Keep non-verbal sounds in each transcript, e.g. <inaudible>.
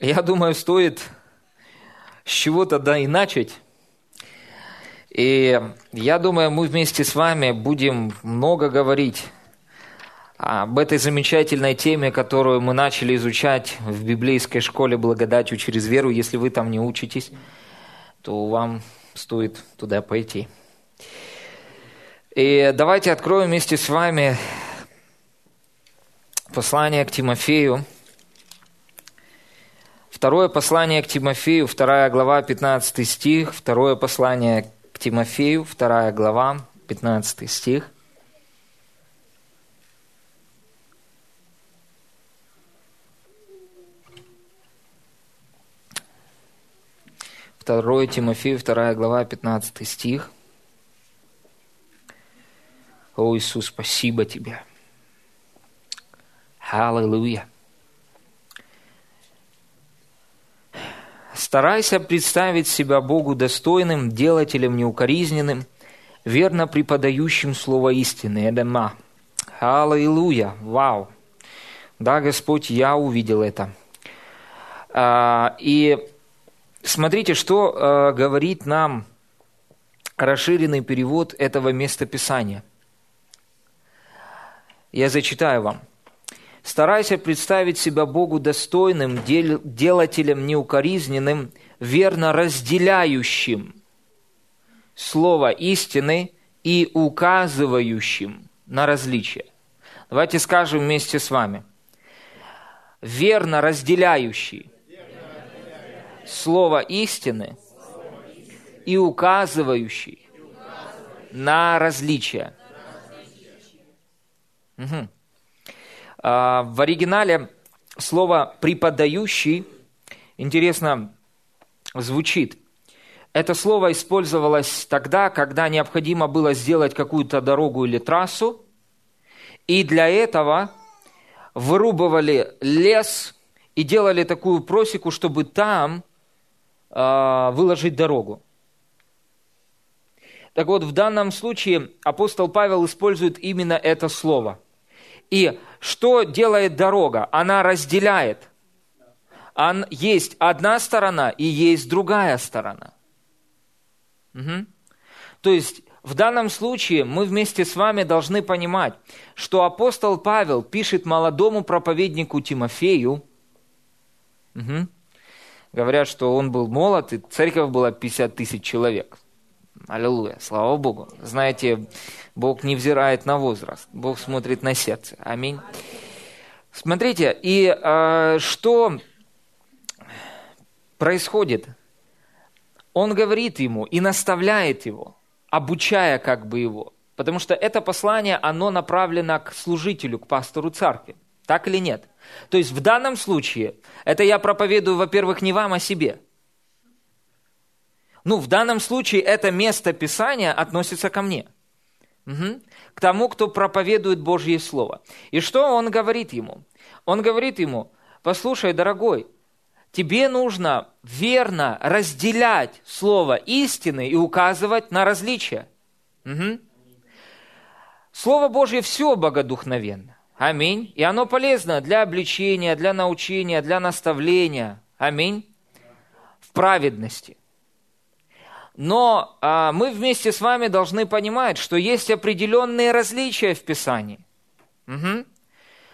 я думаю, стоит с чего-то да и начать. И я думаю, мы вместе с вами будем много говорить об этой замечательной теме, которую мы начали изучать в библейской школе благодатью через веру. Если вы там не учитесь, то вам стоит туда пойти. И давайте откроем вместе с вами послание к Тимофею. Второе послание к Тимофею, вторая глава, 15 стих. Второе послание к Тимофею, вторая глава, 15 стих – Второе Тимофею, вторая глава, 15 стих. О, Иисус, спасибо Тебе. Аллилуйя. Старайся представить себя Богу достойным, делателем неукоризненным, верно преподающим слово истины. Эдема. Аллилуйя. Вау. Да, Господь, я увидел это. А, и Смотрите, что э, говорит нам расширенный перевод этого местописания. Я зачитаю вам. «Старайся представить себя Богу достойным, дел, делателем неукоризненным, верно разделяющим слово истины и указывающим на различия». Давайте скажем вместе с вами. Верно разделяющий слово истины и указывающий на различия. Угу. В оригинале слово «преподающий» интересно звучит. Это слово использовалось тогда, когда необходимо было сделать какую-то дорогу или трассу, и для этого вырубывали лес и делали такую просеку, чтобы там а, выложить дорогу. Так вот, в данном случае апостол Павел использует именно это слово. И что делает дорога? Она разделяет. Есть одна сторона и есть другая сторона. Угу. То есть в данном случае мы вместе с вами должны понимать, что апостол Павел пишет молодому проповеднику Тимофею, угу, Говорят, что он был молод, и церковь была 50 тысяч человек. Аллилуйя, слава Богу. Знаете, Бог не взирает на возраст, Бог смотрит на сердце. Аминь. Смотрите, и э, что происходит? Он говорит ему и наставляет его, обучая как бы его. Потому что это послание, оно направлено к служителю, к пастору церкви. Так или нет? То есть в данном случае это я проповедую, во-первых, не вам, а себе. Ну, в данном случае это место Писания относится ко мне. Угу. К тому, кто проповедует Божье Слово. И что он говорит ему? Он говорит ему, послушай, дорогой, тебе нужно верно разделять Слово истины и указывать на различия. Угу. Слово Божье все богодухновенно. Аминь. И оно полезно для обличения, для научения, для наставления. Аминь. В праведности. Но а, мы вместе с вами должны понимать, что есть определенные различия в Писании. Угу.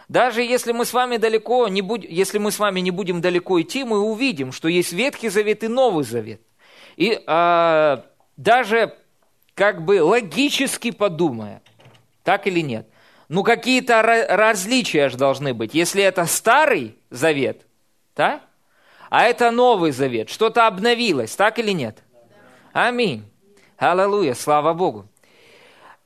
Даже если мы с вами далеко не будь, если мы с вами не будем далеко идти, мы увидим, что есть Ветхий Завет и Новый Завет. И а, даже как бы логически подумая, так или нет, ну какие-то различия же должны быть. Если это старый завет, да? а это новый завет, что-то обновилось, так или нет? Аминь. Аллилуйя, слава Богу.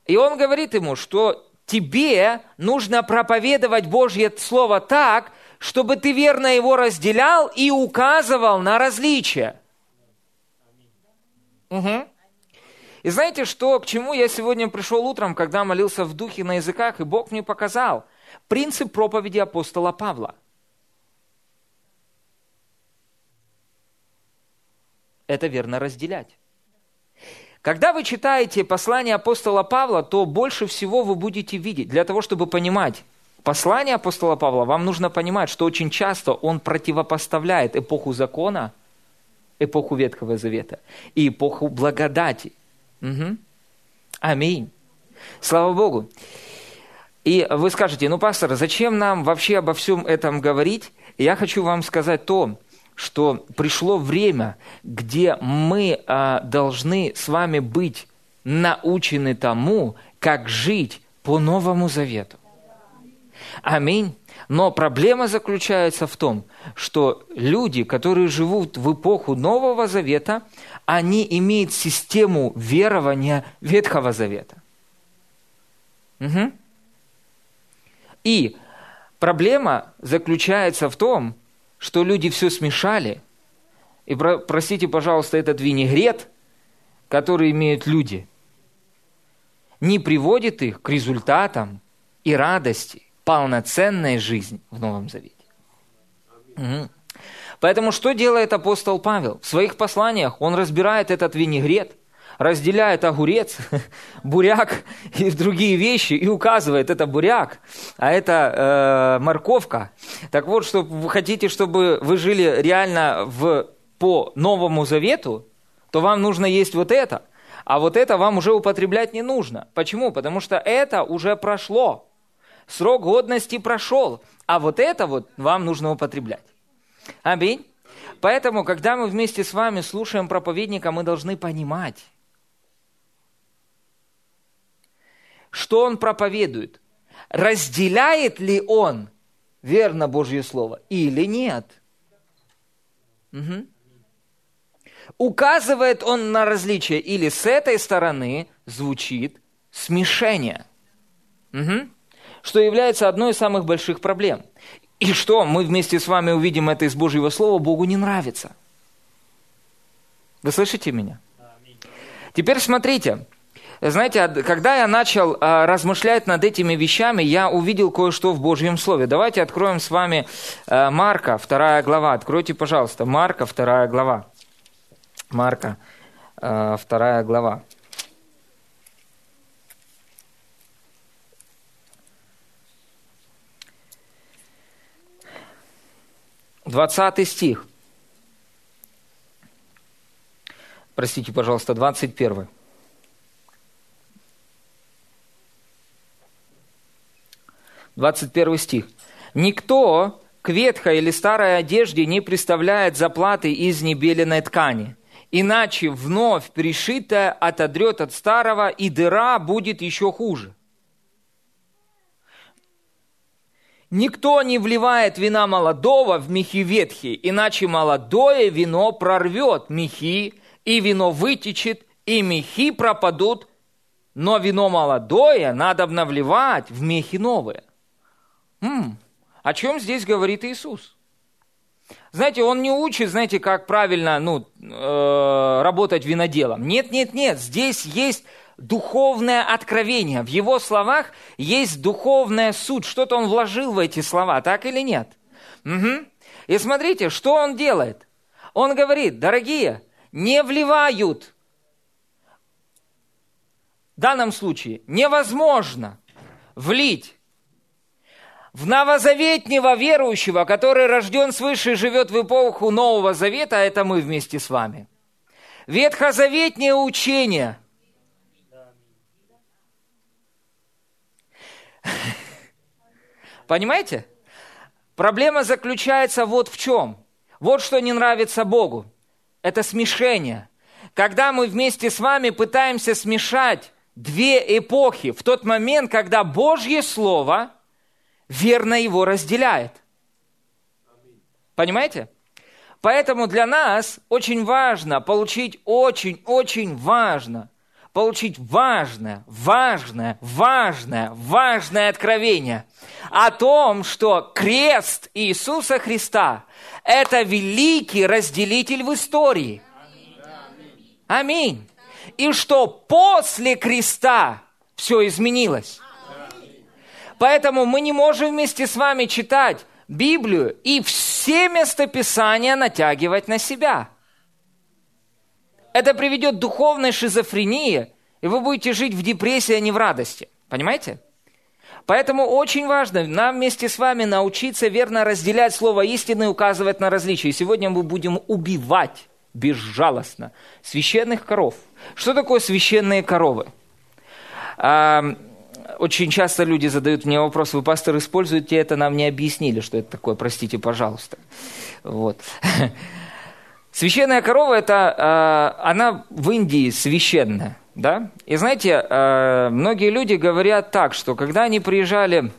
И он говорит ему, что тебе нужно проповедовать Божье Слово так, чтобы ты верно его разделял и указывал на различия. Угу. И знаете, что, к чему я сегодня пришел утром, когда молился в духе на языках, и Бог мне показал принцип проповеди апостола Павла. Это верно разделять. Когда вы читаете послание апостола Павла, то больше всего вы будете видеть, для того, чтобы понимать послание апостола Павла, вам нужно понимать, что очень часто он противопоставляет эпоху закона, эпоху Ветхого Завета и эпоху благодати. Угу. Аминь. Слава Богу. И вы скажете, ну, пастор, зачем нам вообще обо всем этом говорить? Я хочу вам сказать то, что пришло время, где мы а, должны с вами быть научены тому, как жить по Новому Завету. Аминь. Но проблема заключается в том, что люди, которые живут в эпоху Нового Завета, они имеют систему верования Ветхого Завета. Угу. И проблема заключается в том, что люди все смешали. И простите, пожалуйста, этот винегрет, который имеют люди, не приводит их к результатам и радости, полноценной жизни в Новом Завете. Угу. Поэтому что делает апостол Павел? В своих посланиях он разбирает этот винегрет – разделяет огурец, <laughs> буряк и другие вещи и указывает, это буряк, а это э, морковка. Так вот, что вы хотите, чтобы вы жили реально в, по Новому Завету, то вам нужно есть вот это, а вот это вам уже употреблять не нужно. Почему? Потому что это уже прошло. Срок годности прошел, а вот это вот вам нужно употреблять. Аминь. Поэтому, когда мы вместе с вами слушаем проповедника, мы должны понимать, что он проповедует. Разделяет ли он верно Божье Слово или нет? Угу. Указывает он на различие или с этой стороны звучит смешение, угу. что является одной из самых больших проблем. И что мы вместе с вами увидим это из Божьего Слова, Богу не нравится. Вы слышите меня? Теперь смотрите, знаете, когда я начал а, размышлять над этими вещами, я увидел кое-что в Божьем Слове. Давайте откроем с вами а, Марка, вторая глава. Откройте, пожалуйста, Марка, вторая глава. Марка, а, вторая глава. Двадцатый стих. Простите, пожалуйста, двадцать первый. 21 стих. «Никто к ветхой или старой одежде не представляет заплаты из небеленной ткани, иначе вновь пришитая отодрет от старого, и дыра будет еще хуже». Никто не вливает вина молодого в мехи ветхие, иначе молодое вино прорвет мехи, и вино вытечет, и мехи пропадут, но вино молодое надо вливать в мехи новые. М-м, о чем здесь говорит Иисус? Знаете, он не учит, знаете, как правильно ну, э, работать виноделом. Нет, нет, нет, здесь есть духовное откровение. В его словах есть духовная суть. Что-то он вложил в эти слова, так или нет? Угу. И смотрите, что он делает. Он говорит, дорогие, не вливают. В данном случае невозможно влить в новозаветнего верующего, который рожден свыше и живет в эпоху Нового Завета, а это мы вместе с вами. Ветхозаветнее учение. Понимаете? Проблема заключается вот в чем. Вот что не нравится Богу. Это смешение. Когда мы вместе с вами пытаемся смешать две эпохи в тот момент, когда Божье Слово – верно его разделяет. Понимаете? Поэтому для нас очень важно получить, очень-очень важно получить важное, важное, важное, важное откровение о том, что крест Иисуса Христа – это великий разделитель в истории. Аминь. И что после креста все изменилось. Поэтому мы не можем вместе с вами читать Библию и все местописания натягивать на себя. Это приведет к духовной шизофрении, и вы будете жить в депрессии, а не в радости. Понимаете? Поэтому очень важно нам вместе с вами научиться верно разделять слово истины и указывать на различия. И сегодня мы будем убивать безжалостно священных коров. Что такое священные коровы? А, очень часто люди задают мне вопрос, вы, пастор, используете это, нам не объяснили, что это такое, простите, пожалуйста. Вот. <laughs> Священная корова, это, а, она в Индии священная. Да? И знаете, э, многие люди говорят так, что когда они приезжали,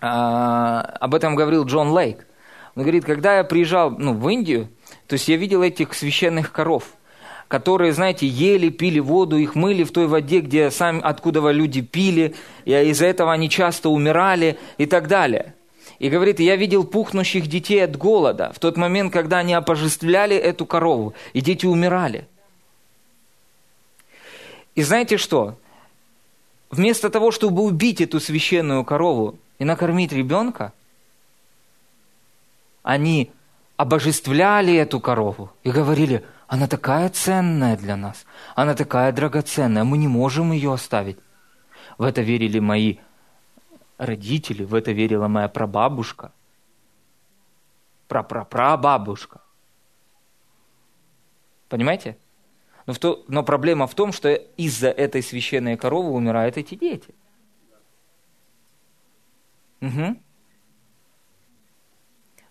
э, об этом говорил Джон Лейк, он говорит, когда я приезжал ну, в Индию, то есть я видел этих священных коров, которые, знаете, ели, пили воду, их мыли в той воде, где сами, откуда люди пили, и из-за этого они часто умирали и так далее. И говорит, я видел пухнущих детей от голода в тот момент, когда они обожествляли эту корову, и дети умирали – и знаете что? Вместо того, чтобы убить эту священную корову и накормить ребенка, они обожествляли эту корову и говорили, она такая ценная для нас, она такая драгоценная, мы не можем ее оставить. В это верили мои родители, в это верила моя прабабушка, прапрапрабабушка. Понимаете? Но, в то, но проблема в том, что из-за этой священной коровы умирают эти дети. Угу.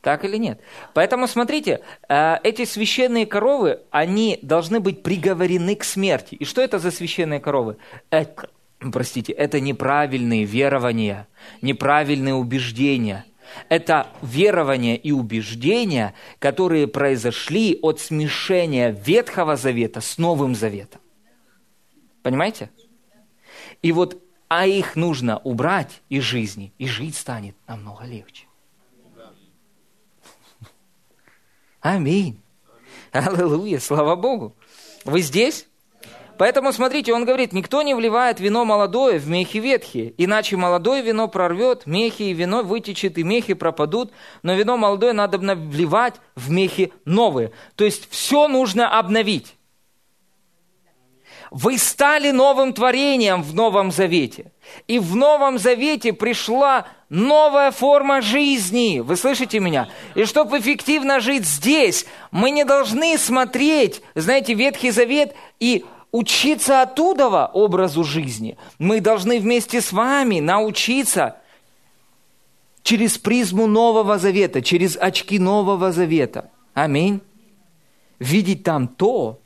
Так или нет? Поэтому смотрите, э, эти священные коровы, они должны быть приговорены к смерти. И что это за священные коровы? Это, простите, это неправильные верования, неправильные убеждения – это верования и убеждения, которые произошли от смешения Ветхого Завета с Новым Заветом. Понимаете? И вот, а их нужно убрать из жизни, и жить станет намного легче. Аминь. Аллилуйя, слава Богу. Вы здесь? Поэтому, смотрите, он говорит, никто не вливает вино молодое в мехи ветхие, иначе молодое вино прорвет, мехи и вино вытечет, и мехи пропадут, но вино молодое надо вливать в мехи новые. То есть все нужно обновить. Вы стали новым творением в Новом Завете. И в Новом Завете пришла новая форма жизни. Вы слышите меня? И чтобы эффективно жить здесь, мы не должны смотреть, знаете, Ветхий Завет и учиться оттуда образу жизни. Мы должны вместе с вами научиться через призму Нового Завета, через очки Нового Завета. Аминь. Видеть там то,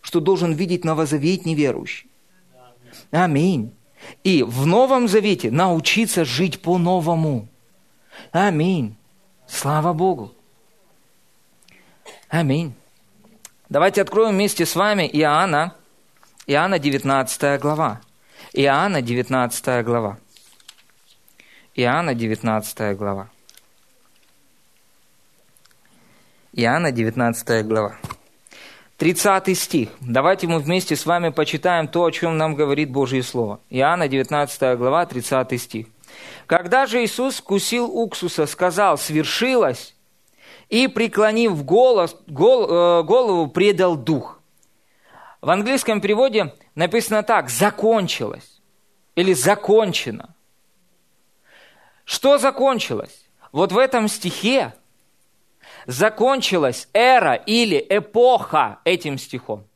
что должен видеть новозаветний верующий. Аминь. И в Новом Завете научиться жить по-новому. Аминь. Слава Богу. Аминь. Давайте откроем вместе с вами Иоанна, Иоанна 19 глава. Иоанна 19 глава. Иоанна 19 глава. Иоанна 19 глава. 30 стих. Давайте мы вместе с вами почитаем то, о чем нам говорит Божье Слово. Иоанна 19 глава, 30 стих. «Когда же Иисус вкусил уксуса, сказал, свершилось, и, преклонив голос, гол, э, голову, предал дух. В английском переводе написано так «закончилось» или «закончено». Что закончилось? Вот в этом стихе закончилась эра или эпоха этим стихом.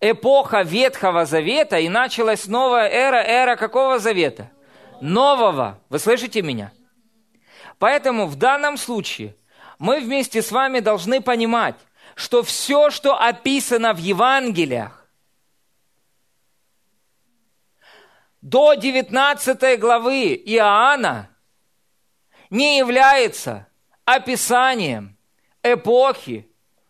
Эпоха Ветхого Завета и началась новая эра, эра какого завета? Нового. Вы слышите меня? Поэтому в данном случае мы вместе с вами должны понимать, что все, что описано в Евангелиях, до 19 главы Иоанна не является описанием эпохи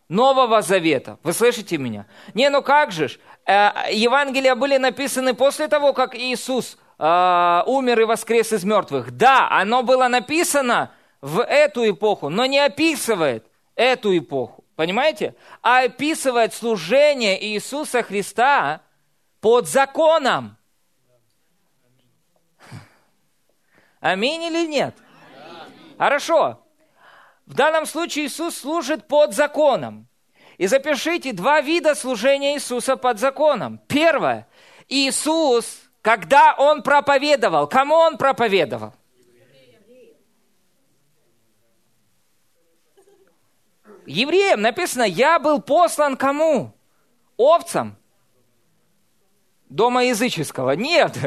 Нового Завета. Вы слышите меня? Не, ну как же ж? Э, Евангелия были написаны после того, как Иисус э, умер и воскрес из мертвых. Да, оно было написано в эту эпоху, но не описывает эту эпоху. Понимаете? А описывает служение Иисуса Христа под законом. Аминь или нет? Хорошо. В данном случае Иисус служит под законом. И запишите два вида служения Иисуса под законом. Первое. Иисус Когда он проповедовал, кому он проповедовал? Евреям написано, я был послан кому? Овцам дома языческого. Нет,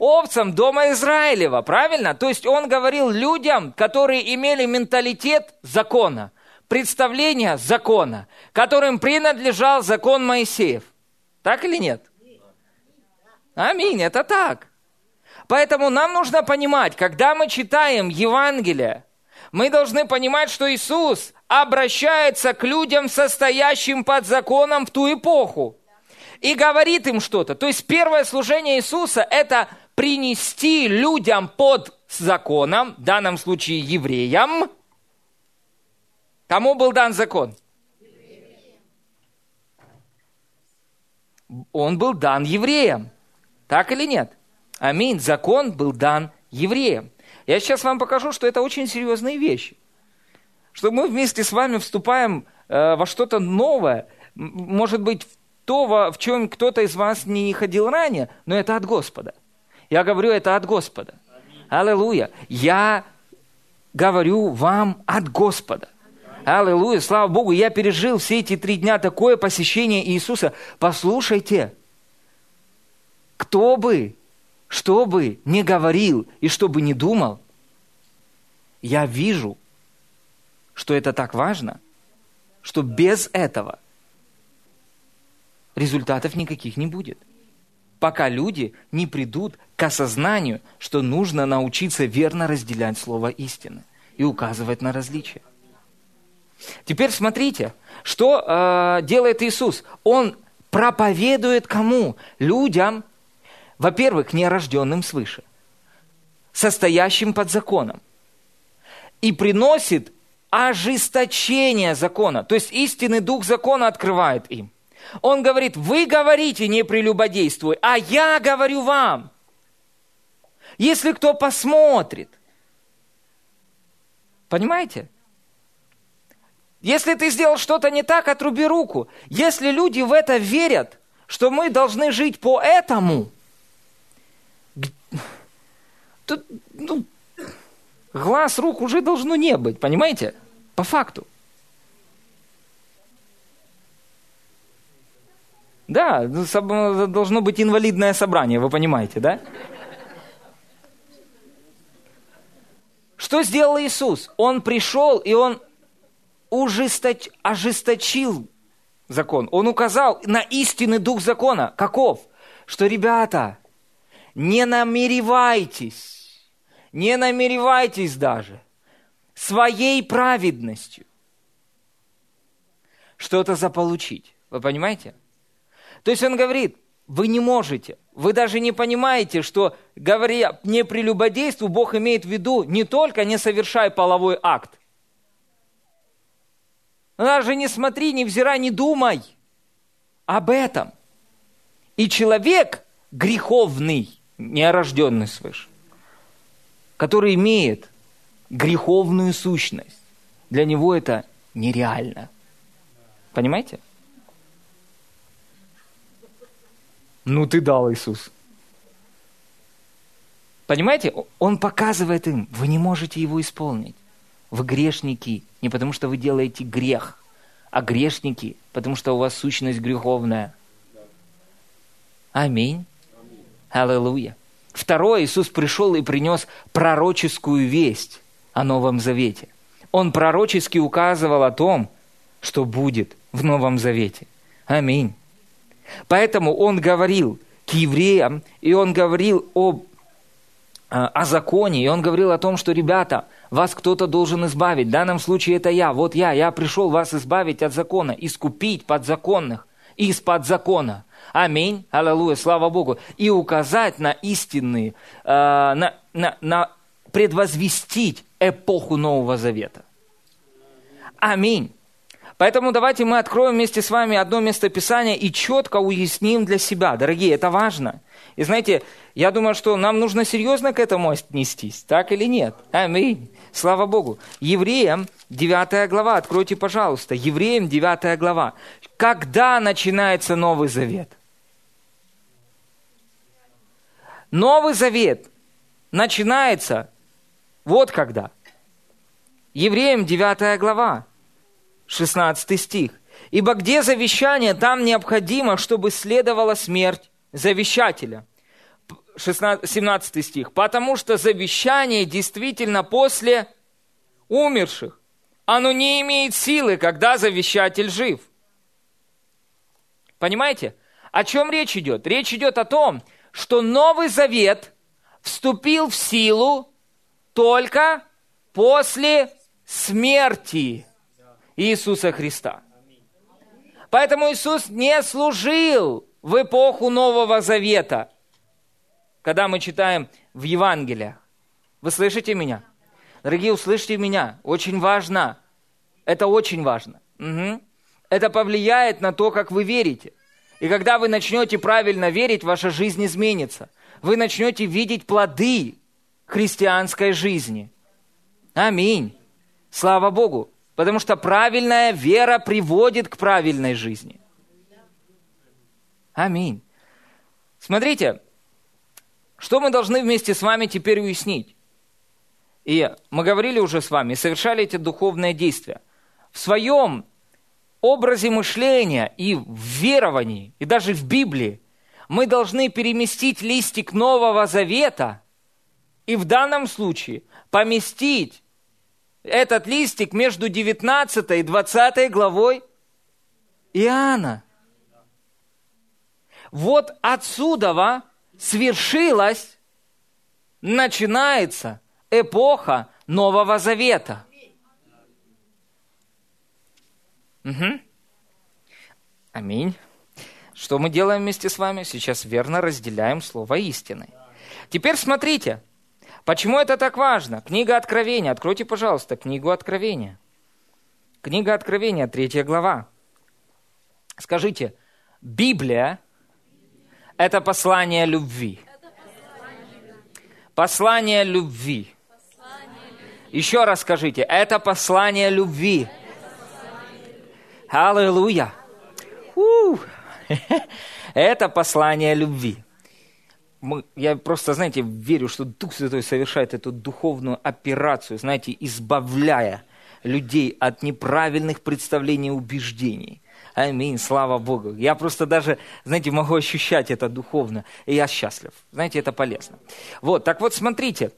овцам дома Израилева, правильно? То есть он говорил людям, которые имели менталитет закона, представление закона, которым принадлежал закон Моисеев. Так или нет? Аминь, это так. Поэтому нам нужно понимать, когда мы читаем Евангелие, мы должны понимать, что Иисус обращается к людям, состоящим под законом в ту эпоху, и говорит им что-то. То есть первое служение Иисуса – это принести людям под законом, в данном случае евреям, кому был дан закон? Он был дан евреям. Так или нет? Аминь. Закон был дан евреям. Я сейчас вам покажу, что это очень серьезные вещи что мы вместе с вами вступаем э, во что-то новое, может быть, в то, в чем кто-то из вас не ходил ранее, но это от Господа. Я говорю, это от Господа. Аллилуйя. Я говорю вам от Господа. Аллилуйя, слава Богу, я пережил все эти три дня такое посещение Иисуса. Послушайте, кто бы, что бы не говорил и что бы не думал, я вижу, что это так важно, что без этого результатов никаких не будет. Пока люди не придут к осознанию, что нужно научиться верно разделять слово истины и указывать на различия. Теперь смотрите, что э, делает Иисус. Он проповедует кому? Людям, во-первых, нерожденным свыше, состоящим под законом, и приносит ожесточение закона. То есть истинный дух закона открывает им. Он говорит, вы говорите не прелюбодействуй, а я говорю вам. Если кто посмотрит. Понимаете? Если ты сделал что-то не так, отруби руку. Если люди в это верят, что мы должны жить по этому, то, ну, глаз рук уже должно не быть, понимаете? По факту. Да, ну, должно быть инвалидное собрание, вы понимаете, да? Что сделал Иисус? Он пришел, и он ужесточ... ожесточил закон. Он указал на истинный дух закона. Каков? Что, ребята, не намеревайтесь не намеревайтесь даже своей праведностью что-то заполучить. Вы понимаете? То есть он говорит, вы не можете, вы даже не понимаете, что, говоря не прелюбодейству, Бог имеет в виду не только не совершай половой акт. Даже не смотри, не взирай, не думай об этом. И человек греховный, нерожденный свыше, который имеет греховную сущность, для него это нереально. Понимаете? Ну ты дал, Иисус. Понимаете? Он показывает им, вы не можете его исполнить. Вы грешники, не потому что вы делаете грех, а грешники, потому что у вас сущность греховная. Аминь. Аллилуйя. Второе, Иисус пришел и принес пророческую весть о Новом Завете. Он пророчески указывал о том, что будет в Новом Завете. Аминь. Поэтому он говорил к евреям, и он говорил об, а, о законе, и он говорил о том, что, ребята, вас кто-то должен избавить. В данном случае это я. Вот я, я пришел вас избавить от закона, искупить подзаконных, из-под закона. Аминь. Аллилуйя. Слава Богу. И указать на истинные, э, на, на, на предвозвестить эпоху Нового Завета. Аминь. Поэтому давайте мы откроем вместе с вами одно местописание и четко уясним для себя. Дорогие, это важно. И знаете, я думаю, что нам нужно серьезно к этому отнестись, так или нет? Аминь. Слава Богу. Евреям 9 глава, откройте, пожалуйста. Евреям 9 глава. Когда начинается Новый Завет? Новый Завет начинается вот когда. Евреям 9 глава, 16 стих. «Ибо где завещание, там необходимо, чтобы следовала смерть завещателя». 16, 17 стих. «Потому что завещание действительно после умерших. Оно не имеет силы, когда завещатель жив». Понимаете? О чем речь идет? Речь идет о том, что Новый Завет вступил в силу только после смерти Иисуса Христа. Поэтому Иисус не служил в эпоху Нового Завета, когда мы читаем в Евангелиях. Вы слышите меня? Дорогие, услышьте меня. Очень важно. Это очень важно. Угу. Это повлияет на то, как вы верите. И когда вы начнете правильно верить, ваша жизнь изменится. Вы начнете видеть плоды христианской жизни. Аминь. Слава Богу. Потому что правильная вера приводит к правильной жизни. Аминь. Смотрите, что мы должны вместе с вами теперь уяснить? И мы говорили уже с вами, совершали эти духовные действия. В своем образе мышления и в веровании, и даже в Библии, мы должны переместить листик Нового Завета и в данном случае поместить этот листик между 19 и 20 главой Иоанна. Вот отсюда свершилась, начинается эпоха Нового Завета – Угу. Аминь. Что мы делаем вместе с вами? Сейчас верно разделяем слово истины. Теперь смотрите, почему это так важно? Книга Откровения. Откройте, пожалуйста, книгу Откровения. Книга Откровения, третья глава. Скажите, Библия – это послание любви. Послание любви. Еще раз скажите, это послание любви. Аллилуйя! <laughs> Это послание любви. Я просто, знаете, верю, что Дух Святой совершает эту духовную операцию, знаете, избавляя людей от неправильных представлений и убеждений. Аминь, слава Богу. Я просто даже, знаете, могу ощущать это духовно, и я счастлив. Знаете, это полезно. Вот, так вот, смотрите.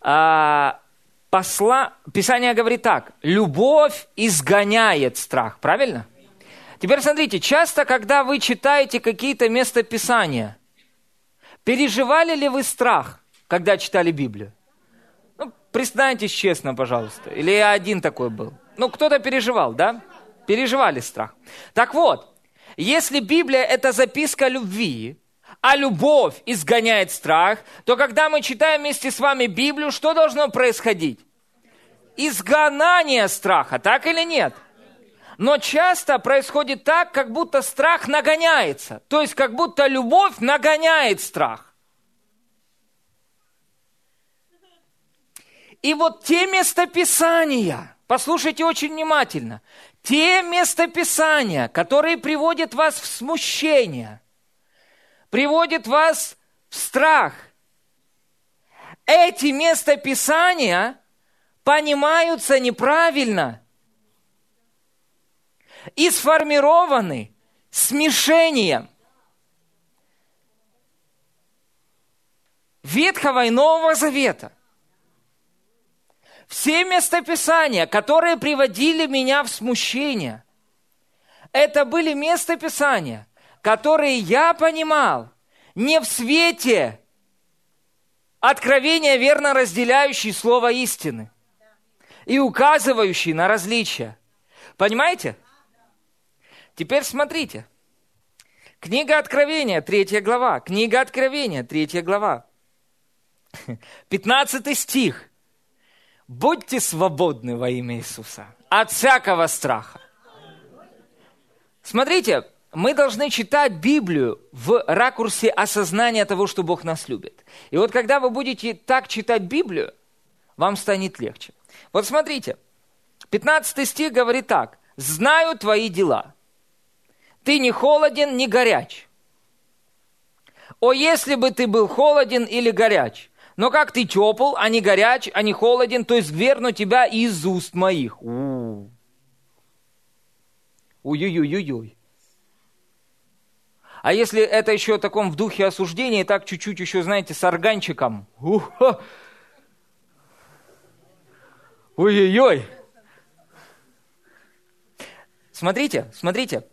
А, посла... Писание говорит так, любовь изгоняет страх, правильно? Теперь смотрите, часто, когда вы читаете какие-то места Писания, переживали ли вы страх, когда читали Библию? Ну, признайтесь честно, пожалуйста. Или я один такой был? Ну, кто-то переживал, да? Переживали страх. Так вот, если Библия – это записка любви, а любовь изгоняет страх, то когда мы читаем вместе с вами Библию, что должно происходить? Изгонание страха, так или нет? Но часто происходит так, как будто страх нагоняется. То есть, как будто любовь нагоняет страх. И вот те местописания, послушайте очень внимательно, те местописания, которые приводят вас в смущение – приводит вас в страх. Эти местописания понимаются неправильно и сформированы смешением Ветхого и Нового Завета. Все местописания, которые приводили меня в смущение, это были местописания – которые я понимал не в свете откровения, верно разделяющий слово истины и указывающий на различия. Понимаете? Теперь смотрите. Книга Откровения, третья глава. Книга Откровения, третья глава. <laughs> Пятнадцатый стих. Будьте свободны во имя Иисуса от всякого страха. Смотрите, мы должны читать Библию в ракурсе осознания того, что Бог нас любит. И вот когда вы будете так читать Библию, вам станет легче. Вот смотрите, 15 стих говорит так. «Знаю твои дела. Ты не холоден, не горяч. О, если бы ты был холоден или горяч, но как ты тепл, а не горяч, а не холоден, то верну тебя из уст моих. Ой-ой-ой-ой-ой. А если это еще в таком в духе осуждения, так чуть-чуть еще, знаете, с органчиком. Ой-ой-ой. Смотрите, смотрите.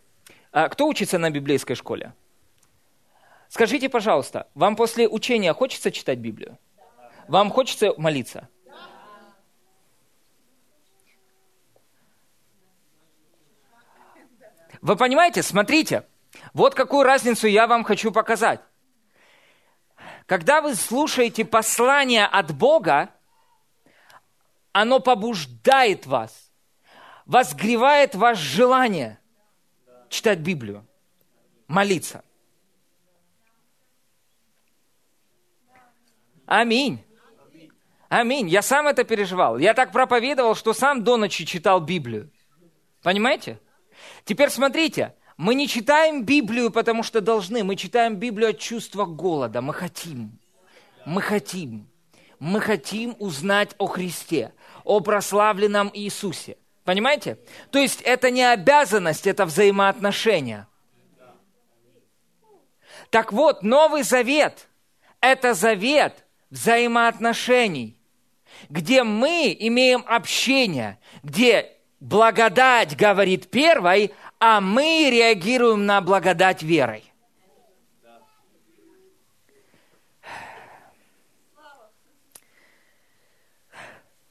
А кто учится на библейской школе? Скажите, пожалуйста, вам после учения хочется читать Библию? Вам хочется молиться? Вы понимаете? Смотрите. Вот какую разницу я вам хочу показать. Когда вы слушаете послание от Бога, оно побуждает вас, возгревает ваше желание читать Библию, молиться. Аминь. Аминь. Я сам это переживал. Я так проповедовал, что сам до ночи читал Библию. Понимаете? Теперь смотрите, мы не читаем Библию, потому что должны. Мы читаем Библию от чувства голода. Мы хотим. Мы хотим. Мы хотим узнать о Христе, о прославленном Иисусе. Понимаете? То есть это не обязанность, это взаимоотношения. Так вот, Новый Завет – это завет взаимоотношений, где мы имеем общение, где благодать говорит первой, а мы реагируем на благодать верой.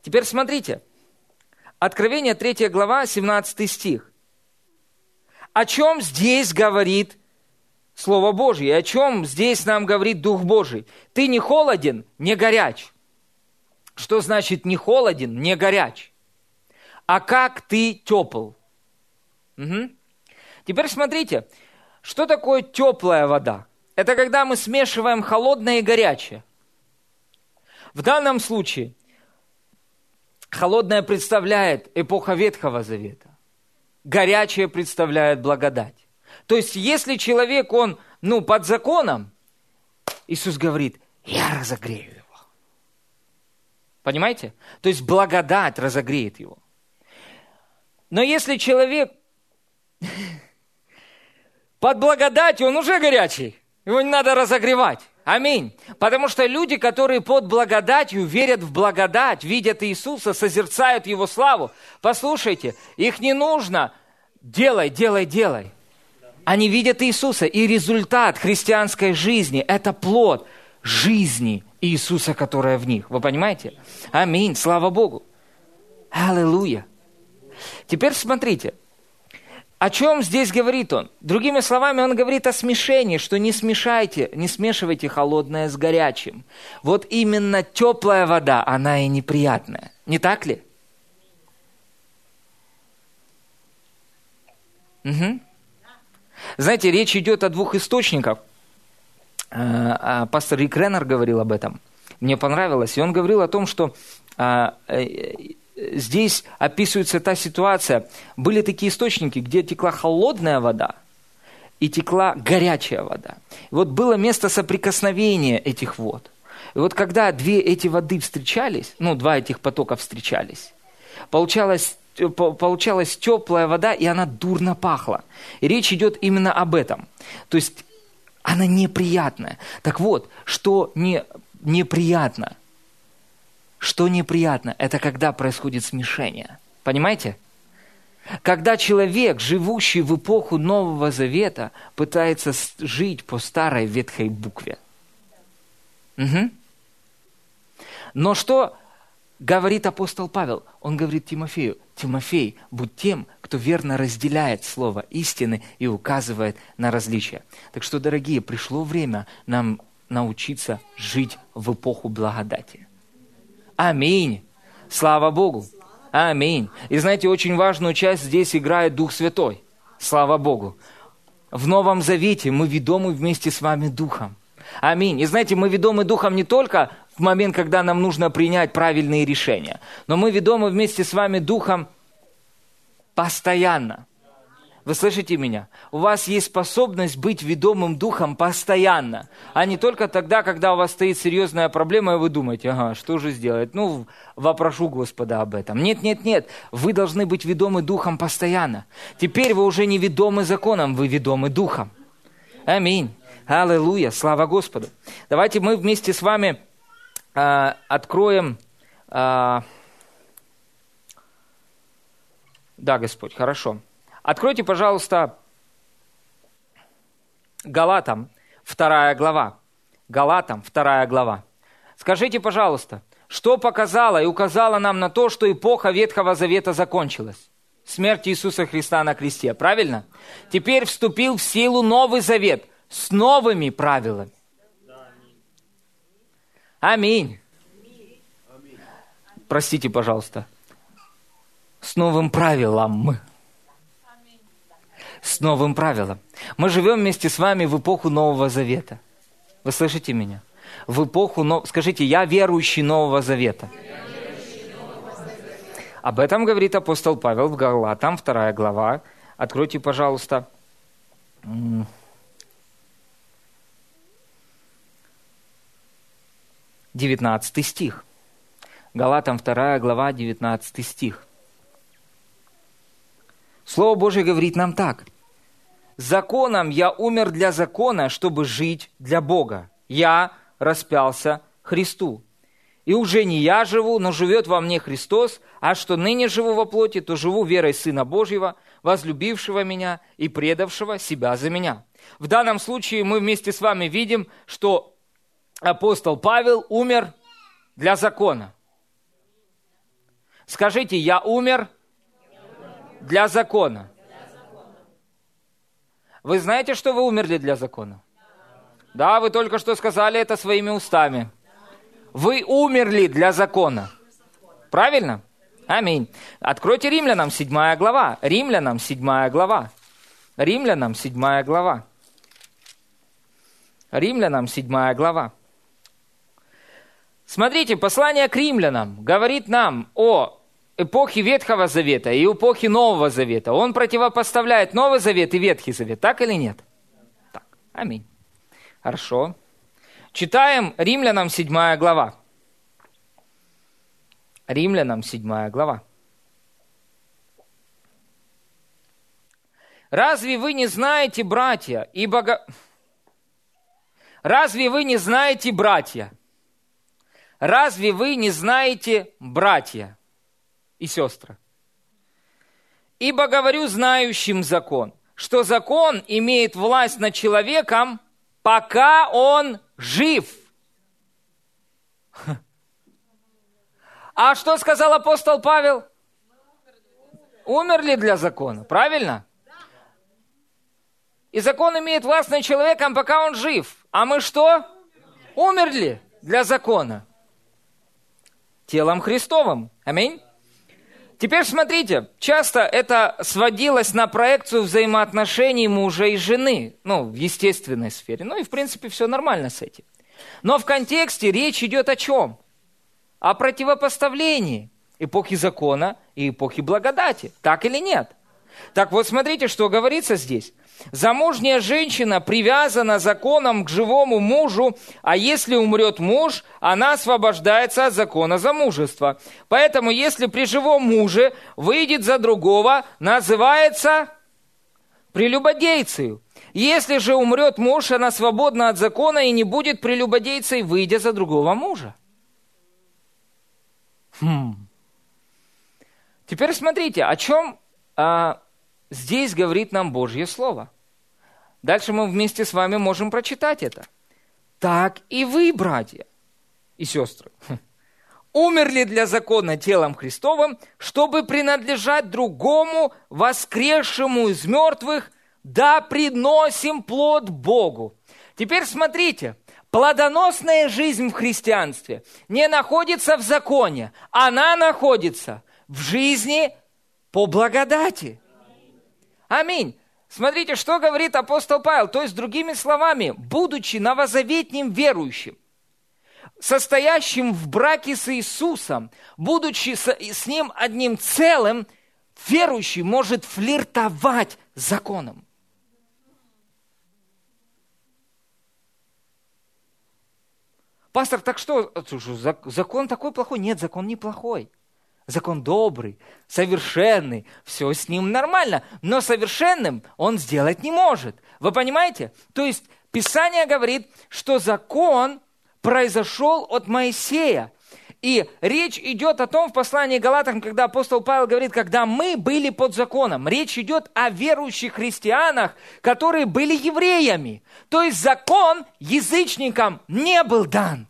Теперь смотрите. Откровение 3 глава, 17 стих. О чем здесь говорит Слово Божье? О чем здесь нам говорит Дух Божий? Ты не холоден, не горяч. Что значит не холоден, не горяч? А как ты тепл? Угу. Теперь смотрите, что такое теплая вода? Это когда мы смешиваем холодное и горячее. В данном случае холодное представляет эпоха Ветхого Завета, горячее представляет благодать. То есть, если человек, он, ну, под законом, Иисус говорит, я разогрею его. Понимаете? То есть, благодать разогреет его. Но если человек <laughs> под благодатью, он уже горячий, его не надо разогревать. Аминь. Потому что люди, которые под благодатью верят в благодать, видят Иисуса, созерцают Его славу, послушайте, их не нужно делай, делай, делай. Они видят Иисуса, и результат христианской жизни – это плод жизни Иисуса, которая в них. Вы понимаете? Аминь. Слава Богу. Аллилуйя. Теперь смотрите, о чем здесь говорит он? Другими словами, он говорит о смешении, что не смешайте, не смешивайте холодное с горячим. Вот именно теплая вода, она и неприятная. Не так ли? Угу. Знаете, речь идет о двух источниках. А, а, пастор Рик Реннер говорил об этом. Мне понравилось. И он говорил о том, что а, э, здесь описывается та ситуация. Были такие источники, где текла холодная вода и текла горячая вода. И вот было место соприкосновения этих вод. И вот когда две эти воды встречались, ну, два этих потока встречались, получалось получалась теплая вода, и она дурно пахла. И речь идет именно об этом. То есть она неприятная. Так вот, что не, неприятно? Что неприятно? Это когда происходит смешение. Понимаете? Когда человек, живущий в эпоху Нового Завета, пытается жить по старой ветхой букве. Угу. Но что говорит апостол Павел? Он говорит Тимофею, Тимофей, будь тем, кто верно разделяет слово истины и указывает на различия. Так что, дорогие, пришло время нам научиться жить в эпоху благодати. Аминь. Слава Богу. Аминь. И знаете, очень важную часть здесь играет Дух Святой. Слава Богу. В Новом Завете мы ведомы вместе с вами Духом. Аминь. И знаете, мы ведомы Духом не только в момент, когда нам нужно принять правильные решения. Но мы ведомы вместе с вами Духом постоянно. Вы слышите меня? У вас есть способность быть ведомым духом постоянно, а не только тогда, когда у вас стоит серьезная проблема, и вы думаете, ага, что же сделать? Ну, вопрошу Господа об этом. Нет, нет, нет, вы должны быть ведомы духом постоянно. Теперь вы уже не ведомы законом, вы ведомы духом. Аминь. Аллилуйя, слава Господу. Давайте мы вместе с вами э, откроем... Э, да, Господь, хорошо. Откройте, пожалуйста, Галатам, вторая глава. Галатам, вторая глава. Скажите, пожалуйста, что показало и указало нам на то, что эпоха Ветхого Завета закончилась? Смерть Иисуса Христа на кресте, правильно? Теперь вступил в силу Новый Завет с новыми правилами. Аминь. Простите, пожалуйста. С новым правилом с новым правилом. Мы живем вместе с вами в эпоху Нового Завета. Вы слышите меня? В эпоху, но... скажите, я верующий Нового Завета. Об этом говорит апостол Павел в Галатам, вторая глава. Откройте, пожалуйста. Девятнадцатый стих. Галатам, вторая глава, девятнадцатый стих. Слово Божье говорит нам так. Законом я умер для закона, чтобы жить для Бога. Я распялся Христу. И уже не я живу, но живет во мне Христос, а что ныне живу во плоти, то живу верой Сына Божьего, возлюбившего меня и предавшего себя за меня. В данном случае мы вместе с вами видим, что апостол Павел умер для закона. Скажите, я умер для закона. Вы знаете, что вы умерли для закона? Да, вы только что сказали это своими устами. Вы умерли для закона. Правильно? Аминь. Откройте Римлянам 7 глава. Римлянам 7 глава. Римлянам 7 глава. Римлянам 7 глава. Смотрите, послание к римлянам говорит нам о эпохи Ветхого Завета и эпохи Нового Завета. Он противопоставляет Новый Завет и Ветхий Завет, так или нет? Так, аминь. Хорошо. Читаем Римлянам 7 глава. Римлянам 7 глава. Разве вы не знаете, братья, и бога... Разве вы не знаете, братья? Разве вы не знаете, братья? И сестры. Ибо говорю знающим закон, что закон имеет власть над человеком, пока он жив. А что сказал апостол Павел? Умерли для закона, правильно? И закон имеет власть над человеком, пока он жив. А мы что? Умерли для закона. Телом Христовым. Аминь. Теперь смотрите, часто это сводилось на проекцию взаимоотношений мужа и жены, ну, в естественной сфере. Ну и, в принципе, все нормально с этим. Но в контексте речь идет о чем? О противопоставлении эпохи закона и эпохи благодати. Так или нет? Так вот, смотрите, что говорится здесь. Замужняя женщина привязана законом к живому мужу, а если умрет муж, она освобождается от закона замужества. Поэтому, если при живом муже выйдет за другого, называется прелюбодейцей. Если же умрет муж, она свободна от закона и не будет прелюбодейцей, выйдя за другого мужа. Хм. Теперь смотрите, о чем а, здесь говорит нам Божье Слово. Дальше мы вместе с вами можем прочитать это. Так и вы, братья и сестры, <laughs> умерли для закона телом Христовым, чтобы принадлежать другому, воскресшему из мертвых, да приносим плод Богу. Теперь смотрите, плодоносная жизнь в христианстве не находится в законе, она находится в жизни по благодати. Аминь. Смотрите, что говорит апостол Павел. То есть, другими словами, будучи новозаветним верующим, состоящим в браке с Иисусом, будучи с, Ним одним целым, верующий может флиртовать законом? Пастор, так что, закон такой плохой? Нет, закон не плохой. Закон добрый, совершенный, все с ним нормально, но совершенным он сделать не может. Вы понимаете? То есть Писание говорит, что закон произошел от Моисея. И речь идет о том в послании Галатам, когда апостол Павел говорит, когда мы были под законом. Речь идет о верующих христианах, которые были евреями. То есть закон язычникам не был дан.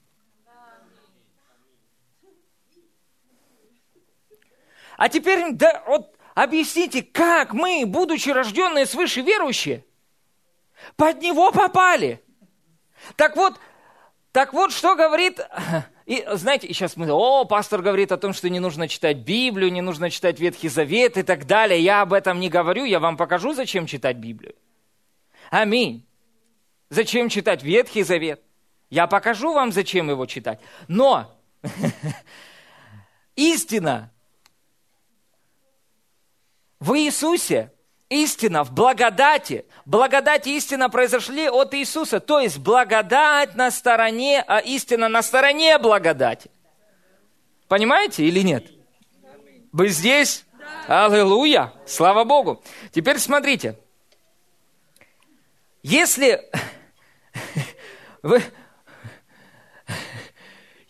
А теперь да, вот, объясните, как мы, будучи рожденные свыше верующие, под него попали? Так вот, так вот, что говорит... <clears throat> И знаете, сейчас мы, о, пастор говорит о том, что не нужно читать Библию, не нужно читать Ветхий Завет и так далее. Я об этом не говорю, я вам покажу, зачем читать Библию. Аминь. Зачем читать Ветхий Завет? Я покажу вам, зачем его читать. Но <laughs> истина в Иисусе истина, в благодати. Благодать и истина произошли от Иисуса. То есть благодать на стороне, а истина на стороне благодати. Понимаете или нет? Вы здесь? Аллилуйя! Слава Богу! Теперь смотрите. Если <laughs> вы,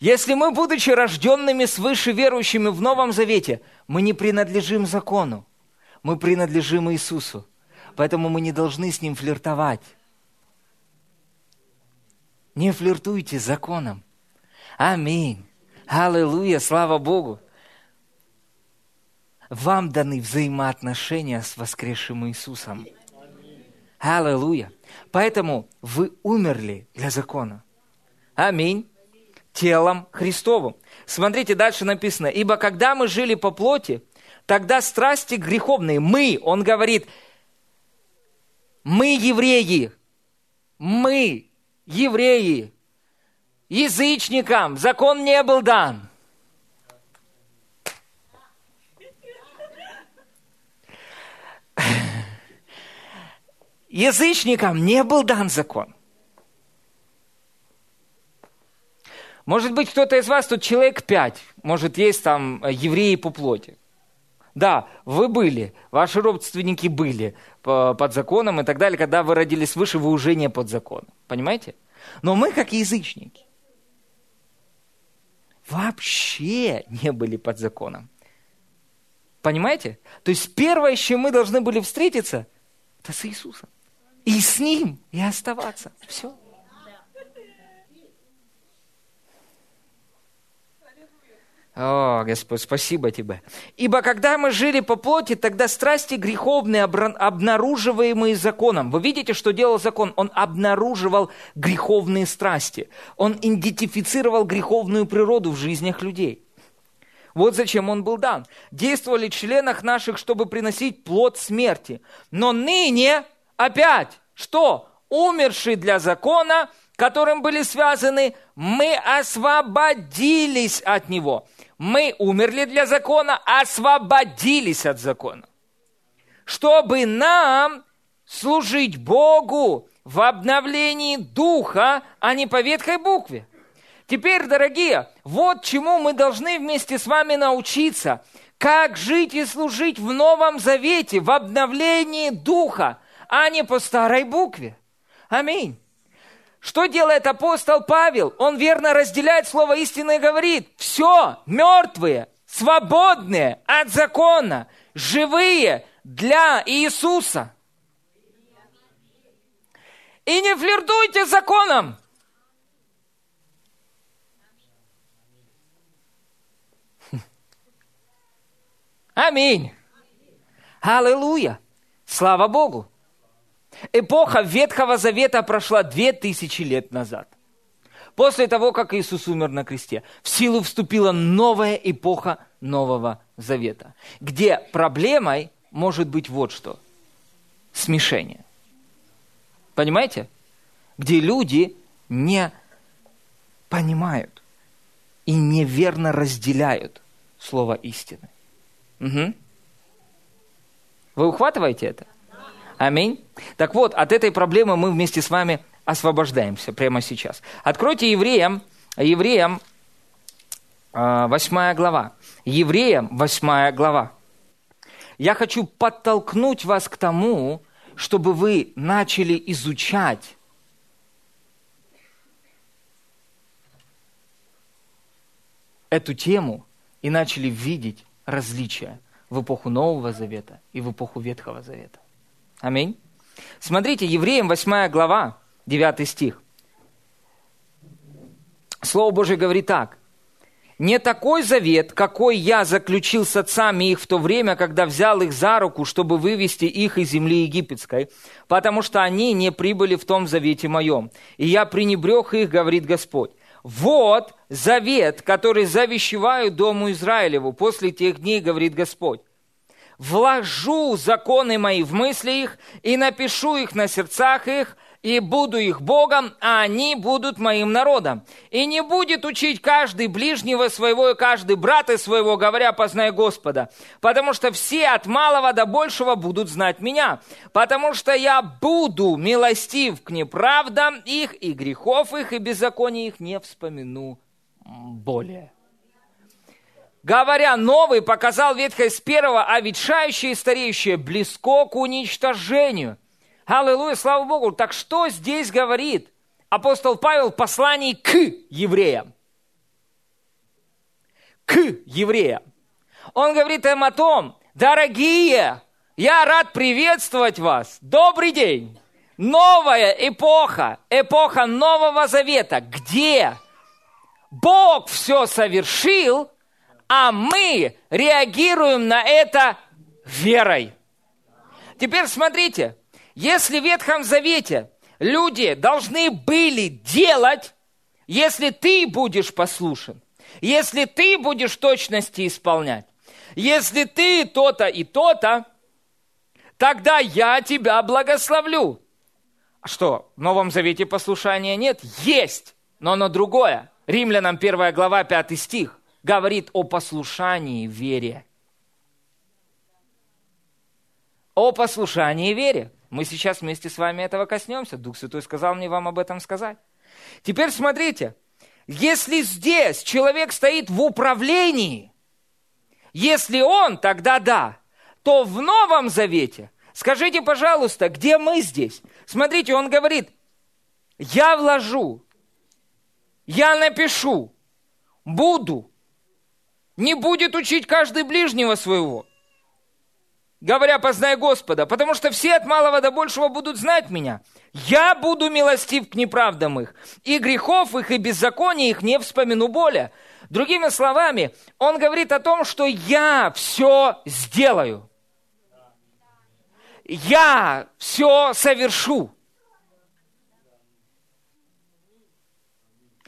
если мы, будучи рожденными свыше верующими в Новом Завете, мы не принадлежим закону, мы принадлежим Иисусу. Поэтому мы не должны с Ним флиртовать. Не флиртуйте с законом. Аминь. Аллилуйя, слава Богу. Вам даны взаимоотношения с воскресшим Иисусом. Аллилуйя. Поэтому вы умерли для закона. Аминь. Телом Христовым. Смотрите, дальше написано. «Ибо когда мы жили по плоти, тогда страсти греховные, мы, он говорит, мы евреи, мы евреи, язычникам закон не был дан. Язычникам не был дан закон. Может быть, кто-то из вас, тут человек пять, может, есть там евреи по плоти. Да, вы были, ваши родственники были под законом и так далее. Когда вы родились выше, вы уже не под законом. Понимаете? Но мы, как язычники, вообще не были под законом. Понимаете? То есть первое, с чем мы должны были встретиться, это с Иисусом. И с Ним и оставаться. Все. О, Господь, спасибо Тебе. Ибо когда мы жили по плоти, тогда страсти греховные, обнаруживаемые законом. Вы видите, что делал закон? Он обнаруживал греховные страсти. Он идентифицировал греховную природу в жизнях людей. Вот зачем он был дан. Действовали в членах наших, чтобы приносить плод смерти. Но ныне опять, что? Умерший для закона, которым были связаны, мы освободились от него мы умерли для закона, освободились от закона. Чтобы нам служить Богу в обновлении духа, а не по ветхой букве. Теперь, дорогие, вот чему мы должны вместе с вами научиться. Как жить и служить в Новом Завете, в обновлении духа, а не по старой букве. Аминь. Что делает апостол Павел? Он верно разделяет слово истины и говорит, все, мертвые, свободные от закона, живые для Иисуса. И не флиртуйте с законом. Аминь. Аллилуйя. Слава Богу. Эпоха Ветхого Завета прошла две тысячи лет назад. После того, как Иисус умер на кресте, в силу вступила новая эпоха Нового Завета, где проблемой может быть вот что – смешение. Понимаете? Где люди не понимают и неверно разделяют слово истины. Угу. Вы ухватываете это? Аминь. Так вот, от этой проблемы мы вместе с вами освобождаемся прямо сейчас. Откройте евреям, евреям 8 а, глава. Евреям 8 глава. Я хочу подтолкнуть вас к тому, чтобы вы начали изучать эту тему и начали видеть различия в эпоху Нового Завета и в эпоху Ветхого Завета. Аминь. Смотрите, Евреям 8 глава, 9 стих. Слово Божье говорит так. «Не такой завет, какой я заключил с отцами их в то время, когда взял их за руку, чтобы вывести их из земли египетской, потому что они не прибыли в том завете моем, и я пренебрег их, говорит Господь. Вот завет, который завещеваю Дому Израилеву после тех дней, говорит Господь вложу законы мои в мысли их и напишу их на сердцах их, и буду их Богом, а они будут моим народом. И не будет учить каждый ближнего своего и каждый брата своего, говоря, познай Господа. Потому что все от малого до большего будут знать меня. Потому что я буду милостив к неправдам их и грехов их, и беззаконий их не вспомину более. Говоря новый, показал ветхое с первого, а ветшающее и стареющее близко к уничтожению – Аллилуйя, слава Богу. Так что здесь говорит апостол Павел в послании к евреям? К евреям. Он говорит им о том, дорогие, я рад приветствовать вас. Добрый день. Новая эпоха, эпоха Нового Завета, где Бог все совершил, а мы реагируем на это верой. Теперь смотрите, если в Ветхом Завете люди должны были делать, если ты будешь послушен, если ты будешь точности исполнять, если ты то-то и то-то, тогда я тебя благословлю. А что, в Новом Завете послушания нет? Есть, но оно другое. Римлянам 1 глава 5 стих говорит о послушании вере. О послушании вере. Мы сейчас вместе с вами этого коснемся. Дух Святой сказал мне вам об этом сказать. Теперь смотрите, если здесь человек стоит в управлении, если он, тогда да, то в Новом Завете, скажите, пожалуйста, где мы здесь? Смотрите, он говорит, я вложу, я напишу, буду, не будет учить каждый ближнего своего – говоря, познай Господа, потому что все от малого до большего будут знать меня. Я буду милостив к неправдам их, и грехов их, и беззакония их не вспомину более. Другими словами, он говорит о том, что я все сделаю. Я все совершу.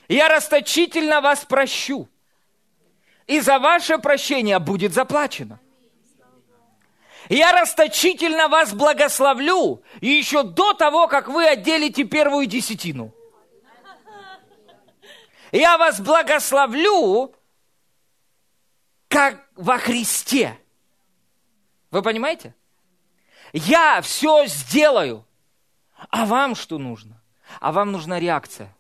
Я расточительно вас прощу. И за ваше прощение будет заплачено. Я расточительно вас благословлю, еще до того, как вы отделите первую десятину. Я вас благословлю, как во Христе. Вы понимаете? Я все сделаю. А вам что нужно? А вам нужна реакция.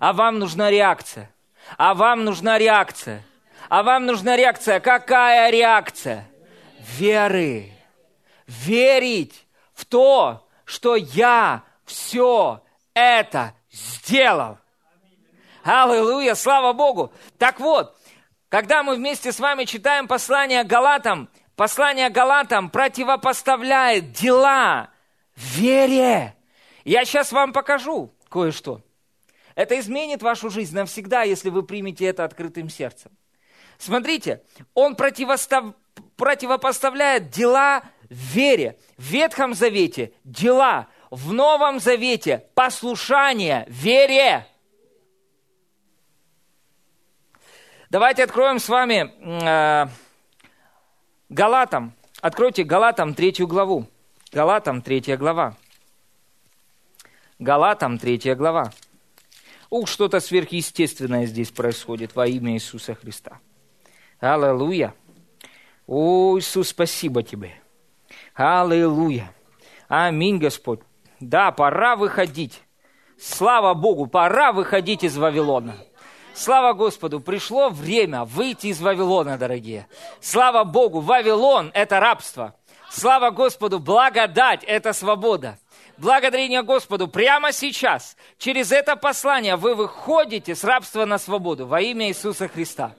А вам нужна реакция. А вам нужна реакция. А вам нужна реакция. Какая реакция? веры. Верить в то, что я все это сделал. Аллилуйя, слава Богу. Так вот, когда мы вместе с вами читаем послание Галатам, послание Галатам противопоставляет дела вере. Я сейчас вам покажу кое-что. Это изменит вашу жизнь навсегда, если вы примете это открытым сердцем. Смотрите, он противостав противопоставляет дела вере. В Ветхом Завете дела, в Новом Завете послушание вере. Давайте откроем с вами э, Галатам. Откройте Галатам третью главу. Галатам третья глава. Галатам третья глава. Ух, что-то сверхъестественное здесь происходит во имя Иисуса Христа. Аллилуйя. О, Иисус, спасибо Тебе. Аллилуйя. Аминь, Господь. Да, пора выходить. Слава Богу, пора выходить из Вавилона. Слава Господу, пришло время выйти из Вавилона, дорогие. Слава Богу, Вавилон – это рабство. Слава Господу, благодать – это свобода. Благодарение Господу прямо сейчас, через это послание вы выходите с рабства на свободу во имя Иисуса Христа.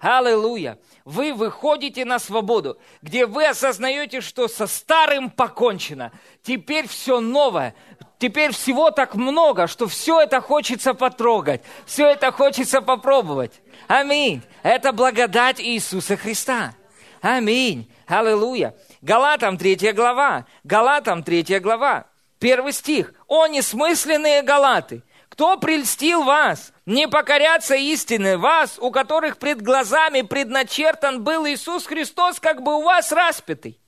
Аллилуйя! Вы выходите на свободу, где вы осознаете, что со старым покончено. Теперь все новое. Теперь всего так много, что все это хочется потрогать. Все это хочется попробовать. Аминь. Это благодать Иисуса Христа. Аминь. Аллилуйя. Галатам 3 глава. Галатам 3 глава. Первый стих. «О, несмысленные галаты! Кто прельстил вас? Не покоряться истины вас, у которых пред глазами предначертан был Иисус Христос, как бы у вас распятый.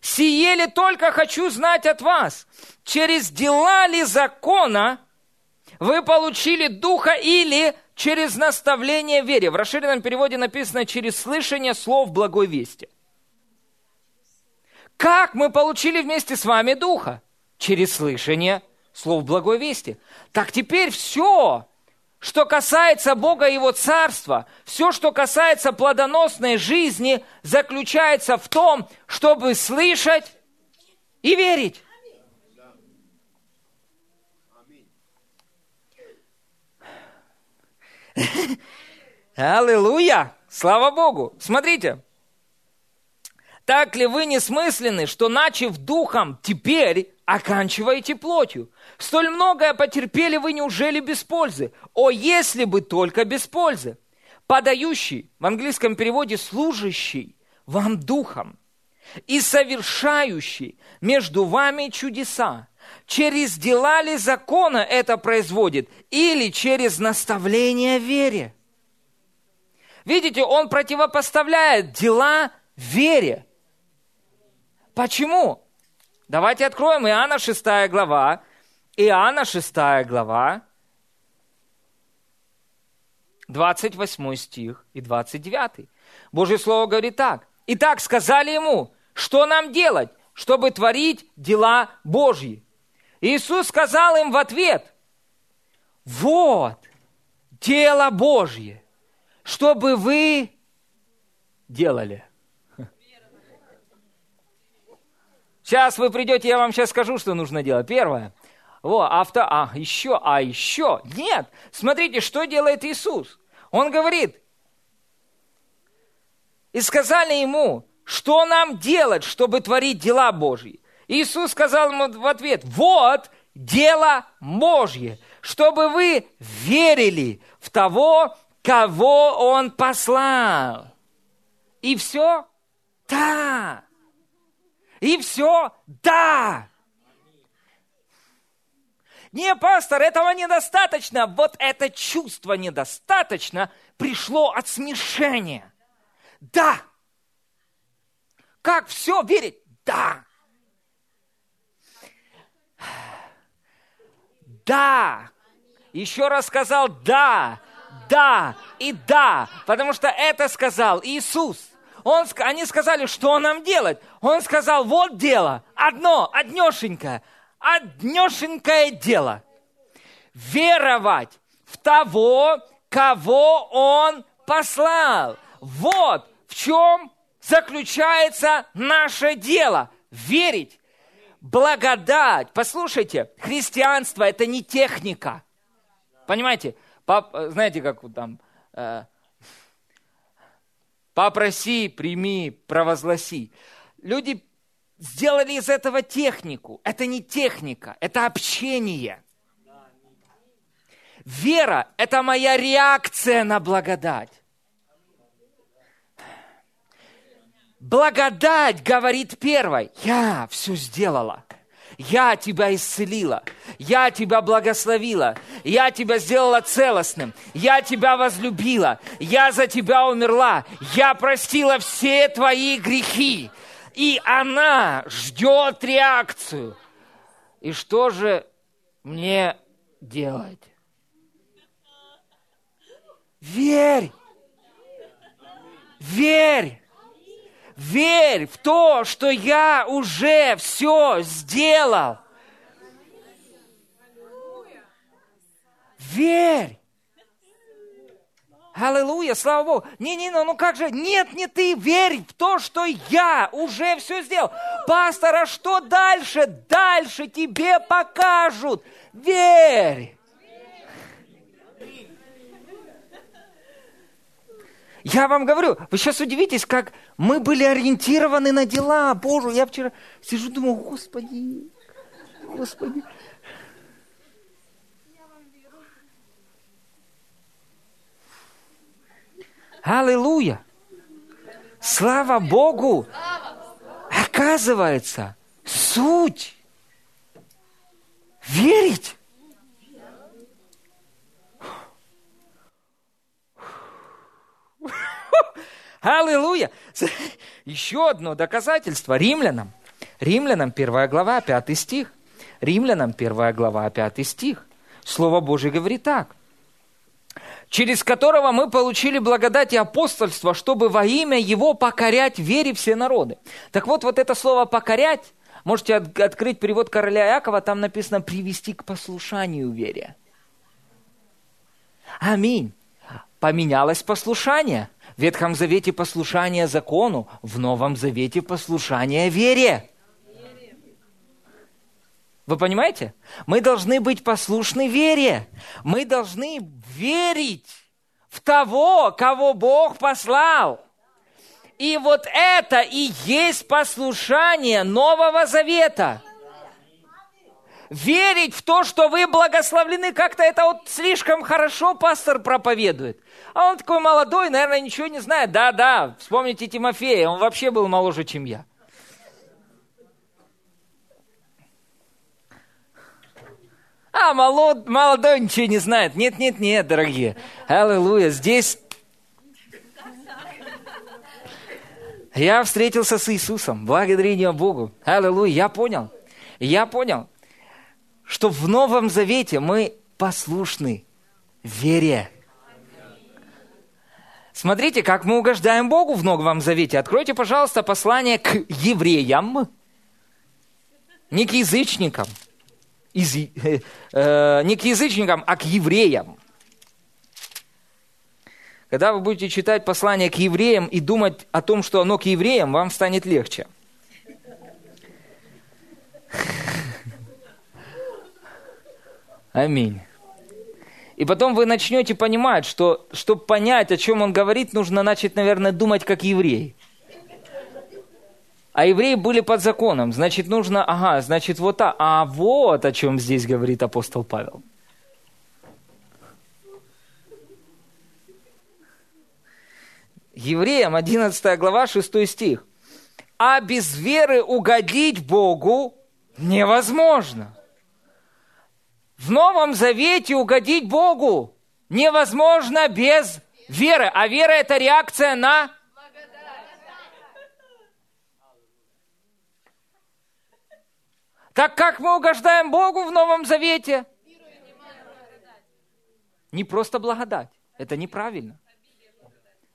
Сие ли только хочу знать от вас, через дела ли закона вы получили Духа или через наставление вере? В расширенном переводе написано «через слышание слов благой вести». Как мы получили вместе с вами Духа? Через слышание слов благой вести. Так теперь все, что касается Бога и Его Царства, все, что касается плодоносной жизни, заключается в том, чтобы слышать и верить. <laughs> Аллилуйя! Слава Богу! Смотрите, так ли вы несмысленны, что, начав духом, теперь оканчиваете плотью? Столь многое потерпели вы, неужели без пользы? О, если бы только без пользы! Подающий, в английском переводе служащий вам духом и совершающий между вами чудеса. Через дела ли закона это производит или через наставление вере? Видите, он противопоставляет дела вере. Почему? Давайте откроем Иоанна 6 глава. Иоанна 6 глава, 28 стих и 29. Божье Слово говорит так. «Итак, сказали ему, что нам делать, чтобы творить дела Божьи?» Иисус сказал им в ответ, «Вот дело Божье, чтобы вы делали». Сейчас вы придете, я вам сейчас скажу, что нужно делать. Первое. Во, авто, а еще, а еще. Нет. Смотрите, что делает Иисус. Он говорит, и сказали ему, что нам делать, чтобы творить дела Божьи? Иисус сказал ему в ответ, вот дело Божье, чтобы вы верили в того, кого Он послал. И все? Да. И все? Да! Не, пастор, этого недостаточно. Вот это чувство недостаточно пришло от смешения. Да. Как все верить? Да. Да. Еще раз сказал да, да и да, потому что это сказал Иисус. Он, они сказали, что нам делать? Он сказал, вот дело, одно, однешенькое, однешенькое дело. Веровать в того, кого Он послал. Вот в чем заключается наше дело. Верить. Благодать. Послушайте, христианство – это не техника. Понимаете? Пап, знаете, как там э, Попроси, прими, провозгласи. Люди сделали из этого технику. Это не техника, это общение. Вера – это моя реакция на благодать. Благодать говорит первой, я все сделала. Я тебя исцелила, я тебя благословила, я тебя сделала целостным, я тебя возлюбила, я за тебя умерла, я простила все твои грехи. И она ждет реакцию. И что же мне делать? Верь! Верь! Верь в то, что я уже все сделал. Верь. Аллилуйя, слава Богу. Не-не, ну, ну как же, нет, не ты, верь в то, что я уже все сделал. Пастор, а что дальше? Дальше тебе покажут. Верь. Я вам говорю, вы сейчас удивитесь, как мы были ориентированы на дела. Боже, я вчера сижу, думаю, Господи, Господи. Аллилуйя! Слава Богу! Оказывается, суть верить. Аллилуйя! <laughs> Еще одно доказательство римлянам. Римлянам 1 глава, 5 стих. Римлянам 1 глава, 5 стих. Слово Божье говорит так. Через которого мы получили благодать и апостольство, чтобы во имя Его покорять вере все народы. Так вот, вот это слово «покорять», можете от, открыть перевод короля Якова, там написано «привести к послушанию вере». Аминь. Поменялось послушание – в Ветхом Завете послушание закону, в Новом Завете послушание вере. Вы понимаете? Мы должны быть послушны вере. Мы должны верить в того, кого Бог послал. И вот это и есть послушание Нового Завета – верить в то, что вы благословлены, как-то это вот слишком хорошо пастор проповедует. А он такой молодой, наверное, ничего не знает. Да-да, вспомните Тимофея, он вообще был моложе, чем я. А, молод, молодой ничего не знает. Нет, нет, нет, дорогие. Аллилуйя. Здесь я встретился с Иисусом. Благодарение Богу. Аллилуйя. Я понял. Я понял что в Новом Завете мы послушны вере. Смотрите, как мы угождаем Богу в Новом Завете. Откройте, пожалуйста, послание к евреям, не к язычникам, из, э, э, не к язычникам, а к евреям. Когда вы будете читать послание к евреям и думать о том, что оно к евреям, вам станет легче. Аминь. И потом вы начнете понимать, что, чтобы понять, о чем он говорит, нужно начать, наверное, думать как еврей. А евреи были под законом, значит, нужно, ага, значит, вот а, а вот о чем здесь говорит апостол Павел. Евреям 11 глава 6 стих. А без веры угодить Богу невозможно. В Новом Завете угодить Богу невозможно без веры. А вера – это реакция на... Так как мы угождаем Богу в Новом Завете? Не просто благодать. Это неправильно.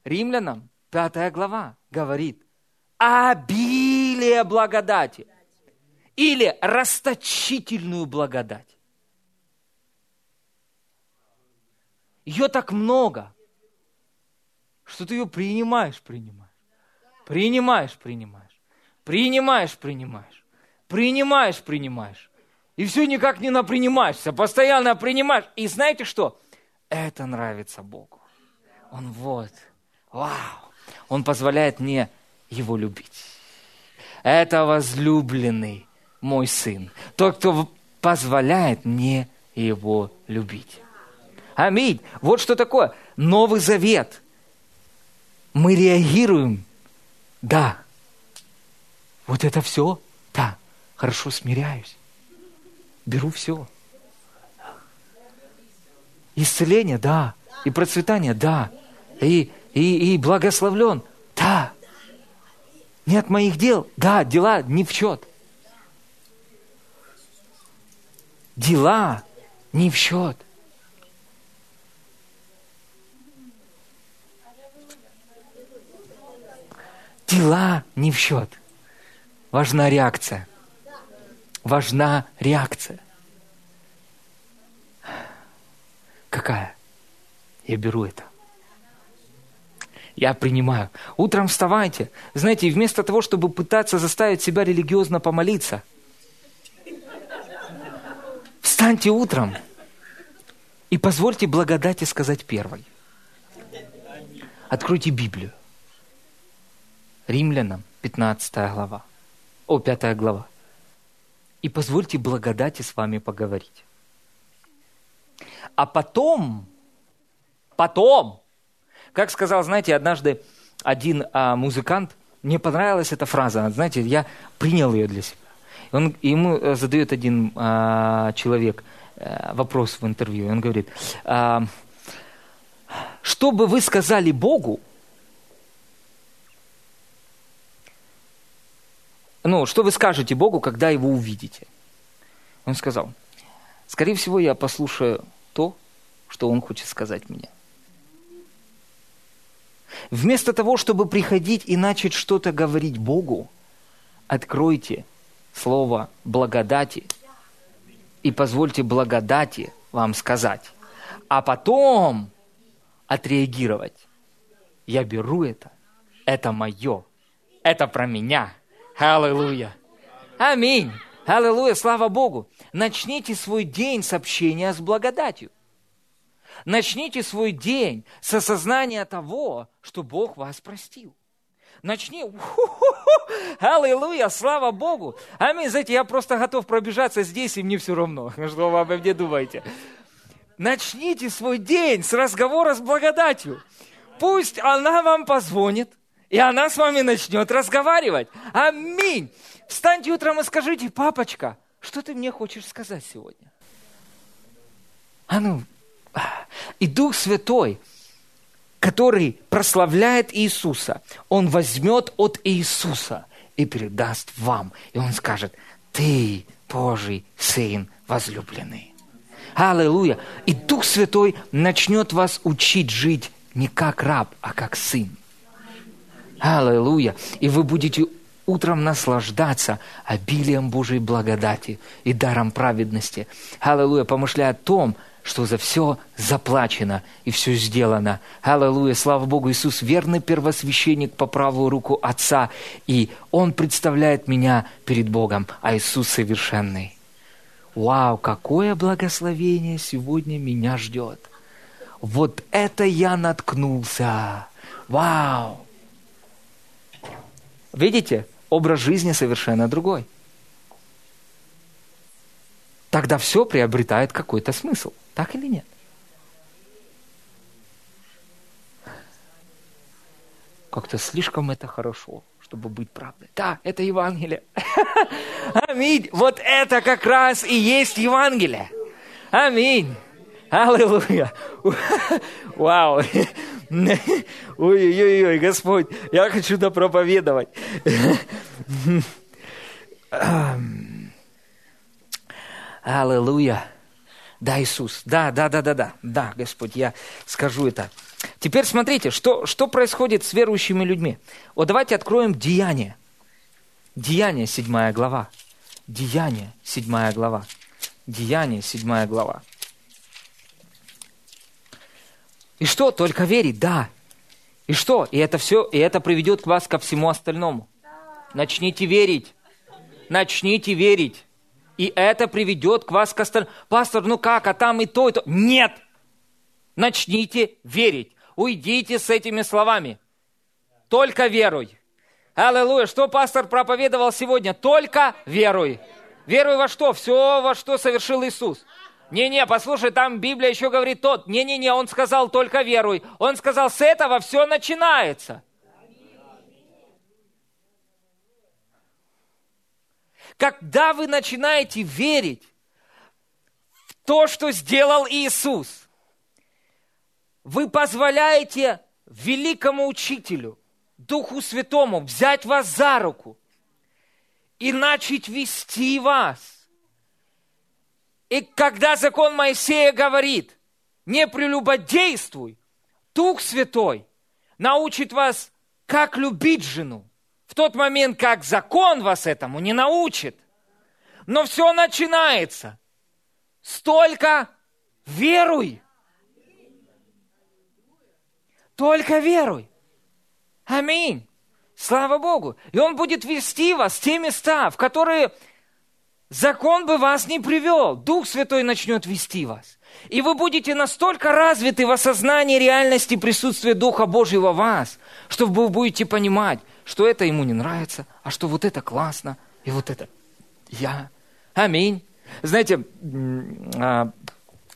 Римлянам, пятая глава, говорит, обилие благодати или расточительную благодать. Ее так много, что ты ее принимаешь, принимаешь. Принимаешь, принимаешь. Принимаешь, принимаешь. Принимаешь, принимаешь. И все никак не напринимаешься, постоянно принимаешь. И знаете что? Это нравится Богу. Он вот, вау, Он позволяет мне его любить. Это возлюбленный мой сын. Тот, кто позволяет мне его любить. Аминь. Вот что такое Новый Завет. Мы реагируем. Да. Вот это все? Да. Хорошо, смиряюсь. Беру все. Исцеление, да. И процветание, да. И, и, и благословлен, да. Нет моих дел, да, дела не в счет. Дела не в счет. Дела не в счет. Важна реакция. Важна реакция. Какая? Я беру это. Я принимаю. Утром вставайте. Знаете, вместо того, чтобы пытаться заставить себя религиозно помолиться, встаньте утром и позвольте благодати сказать первой. Откройте Библию. Римлянам, 15 глава. О, 5 глава. И позвольте благодати с вами поговорить. А потом, потом, как сказал, знаете, однажды один а, музыкант, мне понравилась эта фраза, знаете, я принял ее для себя. Он, ему э, задает один а, человек а, вопрос в интервью, он говорит, а, что бы вы сказали Богу, ну, что вы скажете Богу, когда его увидите? Он сказал, скорее всего, я послушаю то, что он хочет сказать мне. Вместо того, чтобы приходить и начать что-то говорить Богу, откройте слово благодати и позвольте благодати вам сказать. А потом отреагировать. Я беру это, это мое, это про меня. Аллилуйя. Аминь. Аллилуйя, слава Богу. Начните свой день с общения с благодатью. Начните свой день с осознания того, что Бог вас простил. Начни. Аллилуйя, слава Богу. Аминь. Знаете, я просто готов пробежаться здесь, и мне все равно, <laughs> что вы обо мне думаете. Начните свой день с разговора с благодатью. Пусть она вам позвонит, и она с вами начнет разговаривать. Аминь. Встаньте утром и скажите, папочка, что ты мне хочешь сказать сегодня? А ну, и Дух Святой, который прославляет Иисуса, Он возьмет от Иисуса и передаст вам. И Он скажет, ты Божий Сын возлюбленный. Аллилуйя. И Дух Святой начнет вас учить жить не как раб, а как сын. Аллилуйя. И вы будете утром наслаждаться обилием Божьей благодати и даром праведности. Аллилуйя. Помышляя о том, что за все заплачено и все сделано. Аллилуйя, слава Богу, Иисус верный первосвященник по правую руку Отца, и Он представляет меня перед Богом, а Иисус совершенный. Вау, какое благословение сегодня меня ждет. Вот это я наткнулся. Вау. Видите, образ жизни совершенно другой. Тогда все приобретает какой-то смысл. Так или нет? Как-то слишком это хорошо чтобы быть правдой. Да, это Евангелие. <laughs> Аминь. Вот это как раз и есть Евангелие. Аминь. Аллилуйя. Вау. Ой-ой-ой, Господь, я хочу да проповедовать. Аллилуйя. Да, Иисус. Да, да, да, да, да. Да, Господь, я скажу это. Теперь смотрите, что, что происходит с верующими людьми. Вот давайте откроем Деяние. Деяние, седьмая глава. Деяние, седьмая глава. Деяние, седьмая глава. И что? Только верить, да. И что? И это все, и это приведет вас ко всему остальному. Начните верить. Начните верить. И это приведет к вас к остальному. Пастор, ну как, а там и то, и то. Нет! начните верить. Уйдите с этими словами. Только веруй. Аллилуйя. Что пастор проповедовал сегодня? Только веруй. Веруй во что? Все, во что совершил Иисус. Не-не, послушай, там Библия еще говорит тот. Не-не-не, он сказал только веруй. Он сказал, с этого все начинается. Когда вы начинаете верить в то, что сделал Иисус – вы позволяете великому учителю, Духу Святому, взять вас за руку и начать вести вас. И когда закон Моисея говорит, не прелюбодействуй, Дух Святой научит вас, как любить жену, в тот момент, как закон вас этому не научит. Но все начинается. Столько веруй. Только веруй. Аминь. Слава Богу. И Он будет вести вас в те места, в которые закон бы вас не привел. Дух Святой начнет вести вас. И вы будете настолько развиты в осознании реальности присутствия Духа Божьего в вас, что вы будете понимать, что это ему не нравится, а что вот это классно, и вот это я. Аминь. Знаете, а,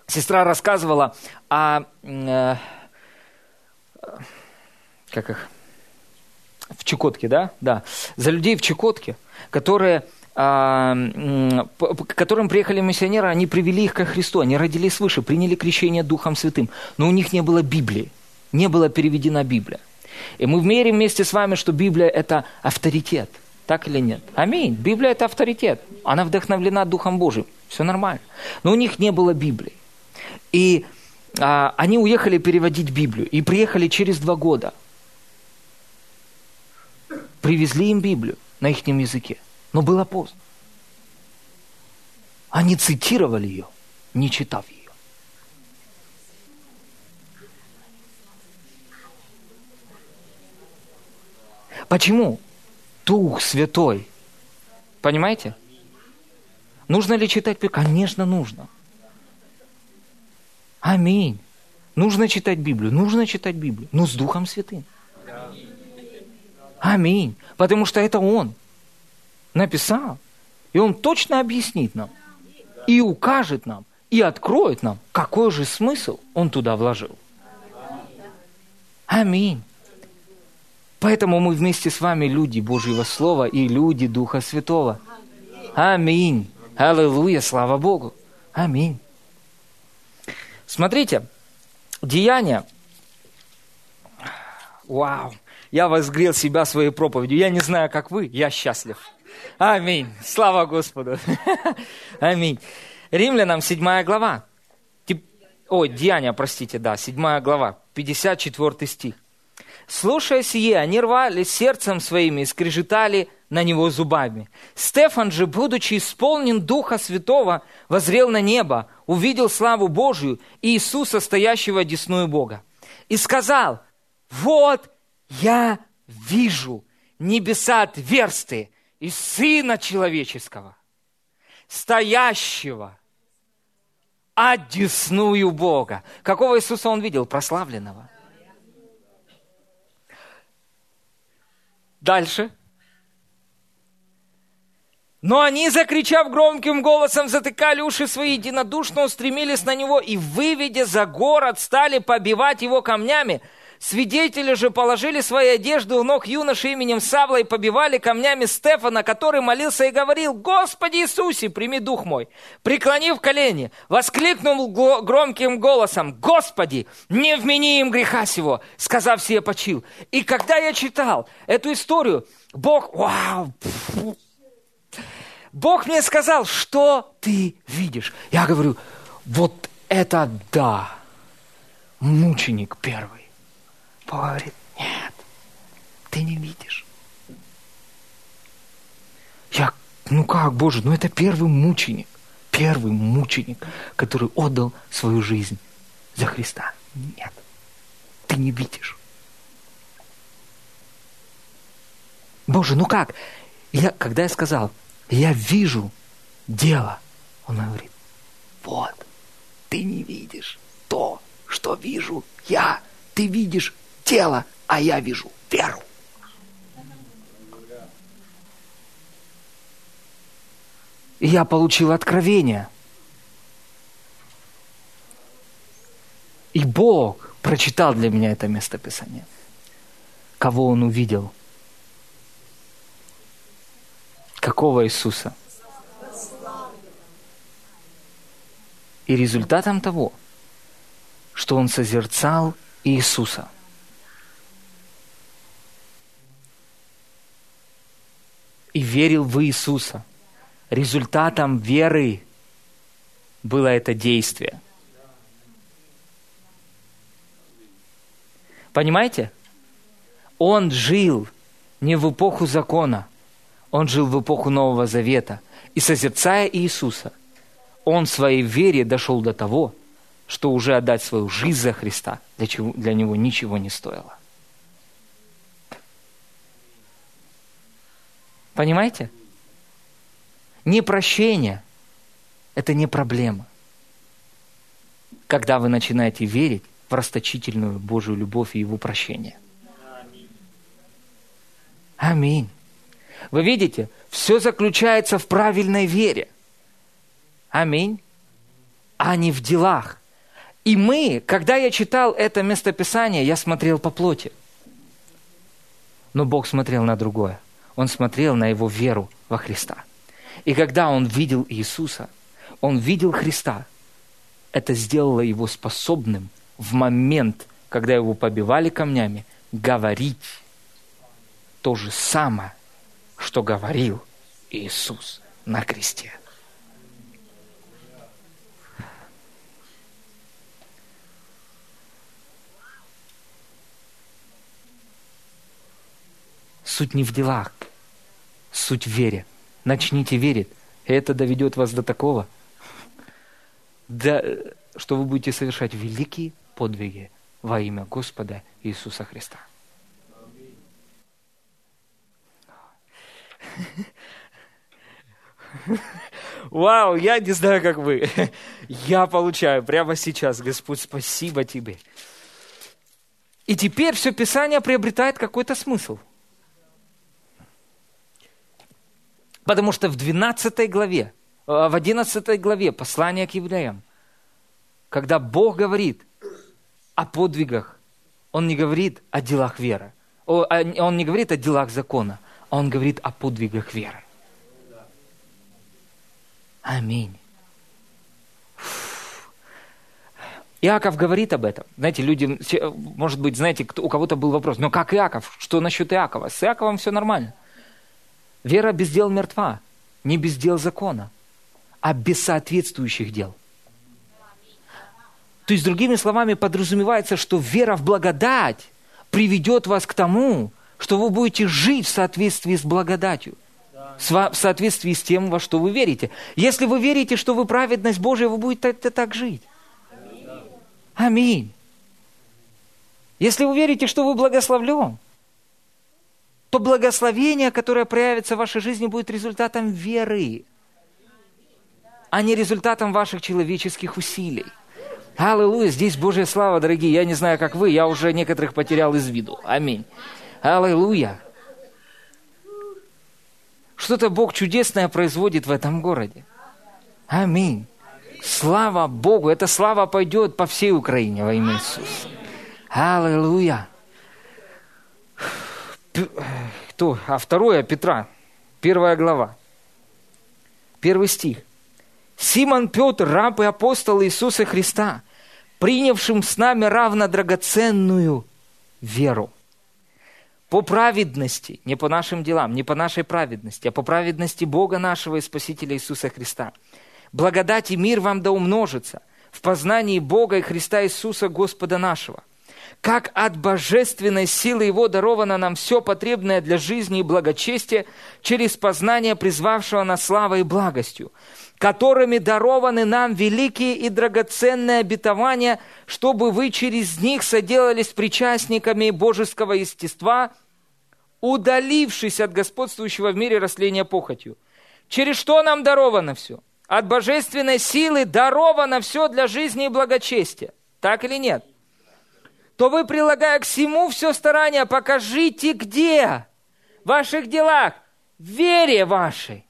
сестра рассказывала о, э, как их, в Чукотке, да? Да. За людей в Чукотке, которые к которым приехали миссионеры, они привели их ко Христу, они родились свыше, приняли крещение Духом Святым, но у них не было Библии, не была переведена Библия. И мы верим вместе с вами, что Библия – это авторитет. Так или нет? Аминь. Библия – это авторитет. Она вдохновлена Духом Божьим. Все нормально. Но у них не было Библии. И а, они уехали переводить Библию. И приехали через два года. Привезли им Библию на их языке. Но было поздно. Они цитировали ее, не читав ее. Почему? Дух Святой. Понимаете? Нужно ли читать? Конечно, нужно. Аминь. Нужно читать Библию. Нужно читать Библию. Но с Духом Святым. Аминь. Потому что это Он написал. И Он точно объяснит нам. И укажет нам. И откроет нам, какой же смысл Он туда вложил. Аминь. Поэтому мы вместе с вами люди Божьего Слова и люди Духа Святого. Аминь. Аллилуйя, слава Богу. Аминь. Смотрите, деяния. Вау. Я возгрел себя своей проповедью. Я не знаю, как вы, я счастлив. Аминь. Слава Господу. <laughs> Аминь. Римлянам 7 глава. Ой, Деяния, простите, да, 7 глава, 54 стих. Слушая сие, они рвали сердцем своими и скрежетали на него зубами. Стефан же, будучи исполнен Духа Святого, возрел на небо, увидел славу Божию и Иисуса, стоящего одесную Бога. И сказал, вот я вижу небеса отверстые и Сына Человеческого, стоящего одесную Бога. Какого Иисуса он видел? Прославленного. Дальше. Но они, закричав громким голосом, затыкали уши свои, единодушно устремились на него и, выведя за город, стали побивать его камнями. Свидетели же положили свои одежды у ног юноши именем Савла и побивали камнями Стефана, который молился и говорил, «Господи Иисусе, прими дух мой!» Преклонив колени, воскликнул громким голосом, «Господи, не вмени им греха сего!» Сказав себе, почил. И когда я читал эту историю, Бог, вау, Бог мне сказал, что ты видишь? Я говорю, вот это да, мученик первый. Бог нет, ты не видишь. Я, ну как, Боже, ну это первый мученик, первый мученик, который отдал свою жизнь за Христа. Нет, ты не видишь. Боже, ну как? Я, когда я сказал, я вижу дело, он говорит, вот, ты не видишь то, что вижу я. Ты видишь тело, а я вижу веру. Я получил откровение. И Бог прочитал для меня это местописание. Кого Он увидел? Какого Иисуса? И результатом того, что Он созерцал Иисуса – и верил в Иисуса. Результатом веры было это действие. Понимаете? Он жил не в эпоху закона, он жил в эпоху Нового Завета. И созерцая Иисуса, он в своей вере дошел до того, что уже отдать свою жизнь за Христа для, чего, для него ничего не стоило. Понимаете? Непрощение – это не проблема. Когда вы начинаете верить в расточительную Божью любовь и Его прощение. Аминь. Вы видите, все заключается в правильной вере. Аминь. А не в делах. И мы, когда я читал это местописание, я смотрел по плоти. Но Бог смотрел на другое. Он смотрел на его веру во Христа. И когда он видел Иисуса, он видел Христа, это сделало его способным в момент, когда его побивали камнями, говорить то же самое, что говорил Иисус на кресте. Суть не в делах, суть в вере. Начните верить, это доведет вас до такого, что вы будете совершать великие подвиги во имя Господа Иисуса Христа. Вау, я не знаю, как вы. Я получаю прямо сейчас, Господь, спасибо Тебе. И теперь все Писание приобретает какой-то смысл. Потому что в 12 главе, э, в 11 главе послания к евреям, когда Бог говорит о подвигах, Он не говорит о делах веры. Он не говорит о делах закона, а Он говорит о подвигах веры. Аминь. Иаков говорит об этом. Знаете, люди, может быть, знаете, у кого-то был вопрос, но как Иаков? Что насчет Иакова? С Иаковом все нормально. Вера без дел мертва, не без дел закона, а без соответствующих дел. То есть, другими словами, подразумевается, что вера в благодать приведет вас к тому, что вы будете жить в соответствии с благодатью в соответствии с тем, во что вы верите. Если вы верите, что вы праведность Божия, вы будете так жить. Аминь. Если вы верите, что вы благословлен, то благословение, которое проявится в вашей жизни, будет результатом веры, а не результатом ваших человеческих усилий. Аллилуйя, здесь Божья слава, дорогие. Я не знаю, как вы, я уже некоторых потерял из виду. Аминь. Аллилуйя. Что-то Бог чудесное производит в этом городе. Аминь. Слава Богу. Эта слава пойдет по всей Украине во имя Иисуса. Аллилуйя. Кто? А второе Петра, первая глава, первый стих. Симон Петр, раб и апостол Иисуса Христа, принявшим с нами равно драгоценную веру – по праведности, не по нашим делам, не по нашей праведности, а по праведности Бога нашего и Спасителя Иисуса Христа. Благодать и мир вам да умножится в познании Бога и Христа Иисуса Господа нашего. Как от божественной силы Его даровано нам все потребное для жизни и благочестия через познание призвавшего нас славой и благостью, которыми дарованы нам великие и драгоценные обетования, чтобы вы через них соделались причастниками божеского естества, удалившись от господствующего в мире растления похотью. Через что нам даровано все? От божественной силы даровано все для жизни и благочестия. Так или нет? То вы, прилагая к всему все старание, покажите где? В ваших делах, в вере вашей.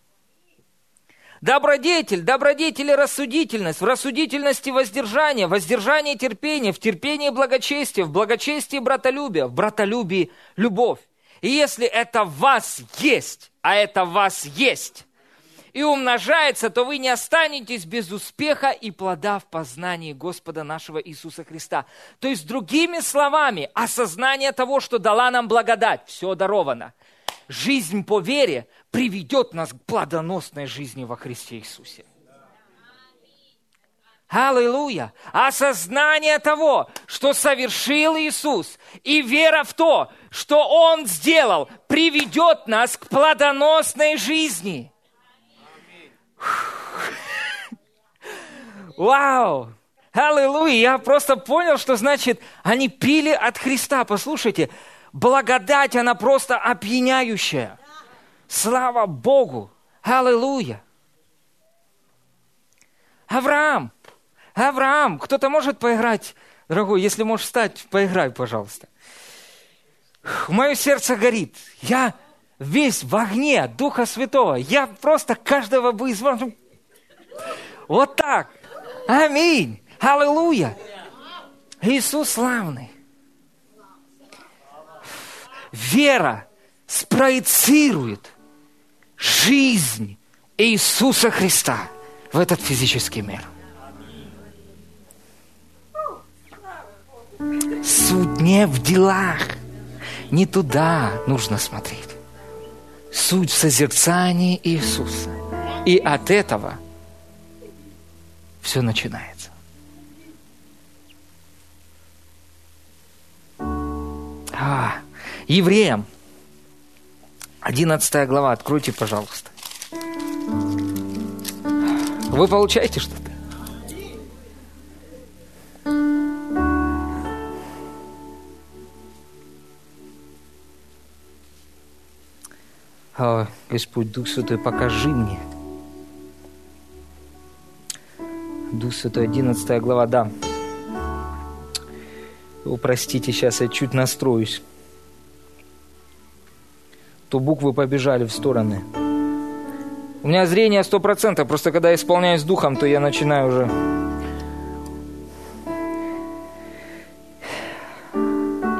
Добродетель, добродетель и рассудительность, в рассудительности воздержание, воздержание терпение, в терпении благочестие, в благочестии братолюбие, в братолюбии любовь. И если это в вас есть, а это в вас есть, и умножается, то вы не останетесь без успеха и плода в познании Господа нашего Иисуса Христа. То есть, другими словами, осознание того, что дала нам благодать, все даровано. Жизнь по вере приведет нас к плодоносной жизни во Христе Иисусе. Аллилуйя! Осознание того, что совершил Иисус, и вера в то, что Он сделал, приведет нас к плодоносной жизни. Вау! Аллилуйя! Я просто понял, что значит, они пили от Христа. Послушайте, благодать, она просто опьяняющая. Слава Богу! Аллилуйя! Авраам! Авраам! Кто-то может поиграть? Дорогой, если можешь встать, поиграй, пожалуйста. Мое сердце горит. Я весь в огне Духа Святого. Я просто каждого бы из. Вот так. Аминь. Аллилуйя. Иисус славный. Вера спроецирует жизнь Иисуса Христа в этот физический мир. Суть не в делах. Не туда нужно смотреть. Суть в созерцании Иисуса. И от этого все начинается. А, евреям, 11 глава, откройте, пожалуйста. Вы получаете что-то? О, Господь, Дух Святой, покажи мне. Дух Святой, 11 глава, да. О, простите, сейчас я чуть настроюсь. То буквы побежали в стороны. У меня зрение сто процентов, просто когда я исполняюсь духом, то я начинаю уже...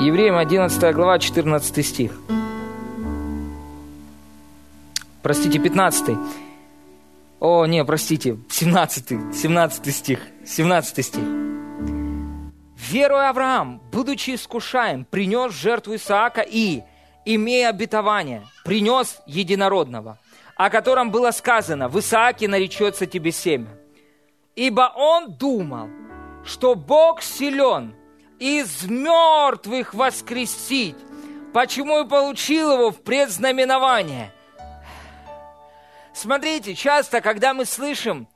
Евреям 11 глава, 14 стих простите, 15. О, не, простите, 17, 17 стих, 17 стих. Веруя Авраам, будучи искушаем, принес жертву Исаака и, имея обетование, принес единородного, о котором было сказано, в Исааке наречется тебе семя. Ибо он думал, что Бог силен из мертвых воскресить, почему и получил его в предзнаменование – Смотрите, часто, когда мы слышим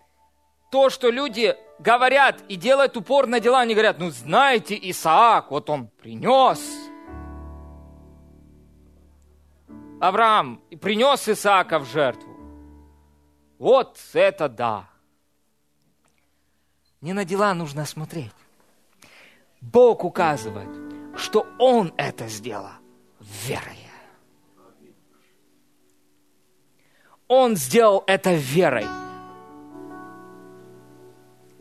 то, что люди говорят и делают упор на дела, они говорят, ну знаете, Исаак, вот он принес. Авраам принес Исаака в жертву. Вот это да. Не на дела нужно смотреть. Бог указывает, что Он это сделал верой. Он сделал это верой.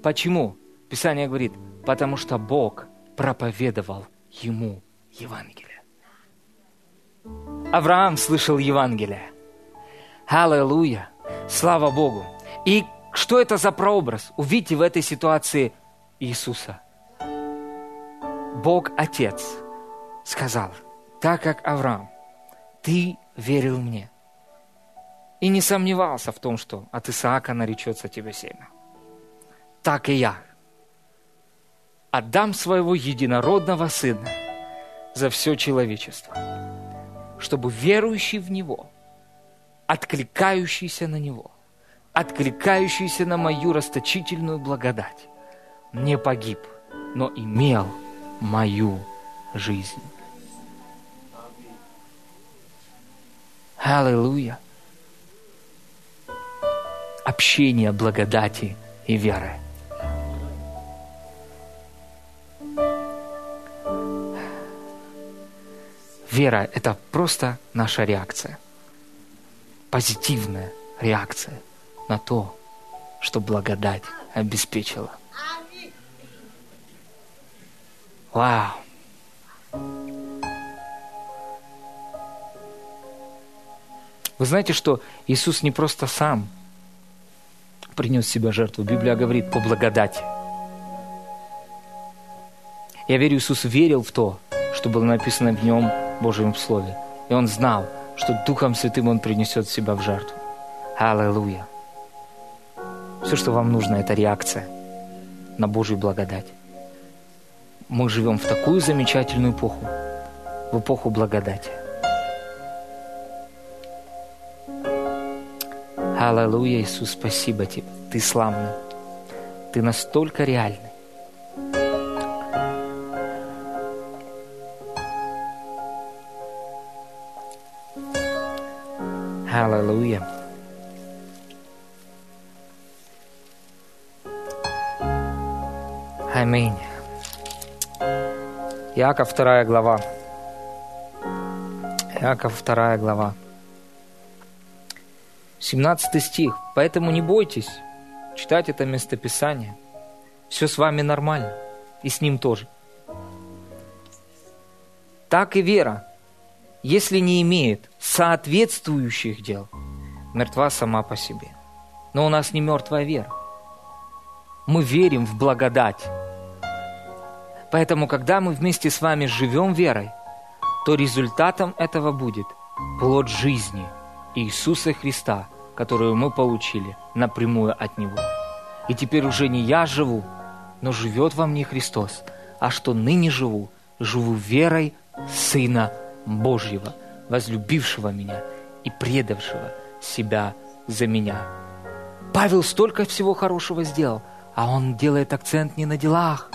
Почему? Писание говорит, потому что Бог проповедовал ему Евангелие. Авраам слышал Евангелие. Аллилуйя! Слава Богу! И что это за прообраз? Увидите в этой ситуации Иисуса. Бог Отец сказал, так как Авраам, ты верил мне, и не сомневался в том, что от Исаака наречется тебе семя. Так и я отдам своего единородного сына за все человечество, чтобы верующий в Него, откликающийся на Него, откликающийся на мою расточительную благодать, не погиб, но имел мою жизнь. Аллилуйя общения благодати и веры. Вера – это просто наша реакция, позитивная реакция на то, что благодать обеспечила. Вау! Вы знаете, что Иисус не просто сам принес себя жертву. Библия говорит по благодати. Я верю, Иисус верил в то, что было написано в Нем, Божьем Слове. И Он знал, что Духом Святым Он принесет себя в жертву. Аллилуйя. Все, что вам нужно, это реакция. на Божью благодать. Мы живем в такую замечательную эпоху, в эпоху благодати. Аллилуйя, Иисус, спасибо тебе. Ты славный. Ты настолько реальный. Аллилуйя. Аминь. Иаков, вторая глава. Иаков, вторая глава. 17 стих. «Поэтому не бойтесь читать это местописание. Все с вами нормально, и с ним тоже. Так и вера, если не имеет соответствующих дел, мертва сама по себе. Но у нас не мертвая вера. Мы верим в благодать. Поэтому, когда мы вместе с вами живем верой, то результатом этого будет плод жизни Иисуса Христа, которую мы получили напрямую от Него. И теперь уже не я живу, но живет во мне Христос, а что ныне живу, живу верой Сына Божьего, возлюбившего меня и предавшего себя за меня. Павел столько всего хорошего сделал, а он делает акцент не на делах.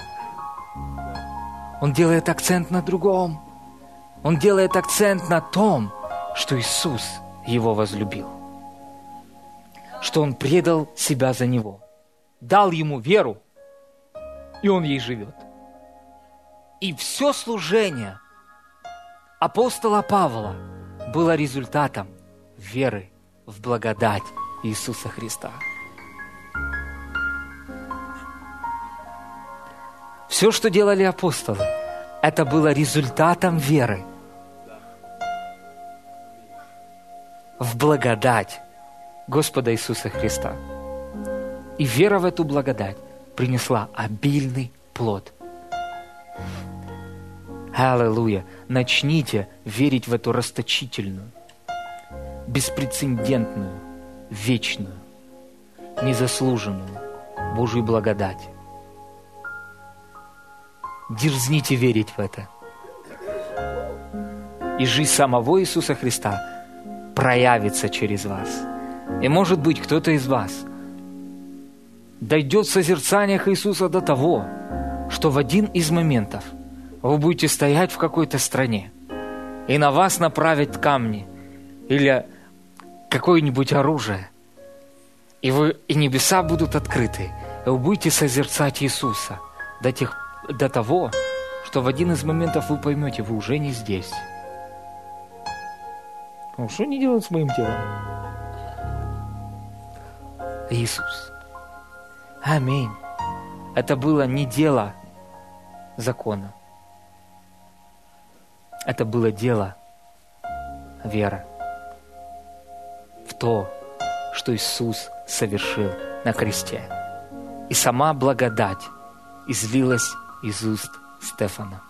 Он делает акцент на другом. Он делает акцент на том, что Иисус его возлюбил что он предал себя за него, дал ему веру, и он ей живет. И все служение апостола Павла было результатом веры в благодать Иисуса Христа. Все, что делали апостолы, это было результатом веры в благодать Господа Иисуса Христа. И вера в эту благодать принесла обильный плод. Аллилуйя! Начните верить в эту расточительную, беспрецедентную, вечную, незаслуженную Божью благодать. Дерзните верить в это. И жизнь самого Иисуса Христа проявится через вас – и может быть, кто-то из вас дойдет в созерцаниях Иисуса до того, что в один из моментов вы будете стоять в какой-то стране, и на вас направят камни или какое-нибудь оружие, и, вы, и небеса будут открыты, и вы будете созерцать Иисуса до, тех, до того, что в один из моментов вы поймете, вы уже не здесь. Ну, что они делают с моим телом? Иисус. Аминь. Это было не дело закона. Это было дело веры в то, что Иисус совершил на кресте. И сама благодать излилась из уст Стефана.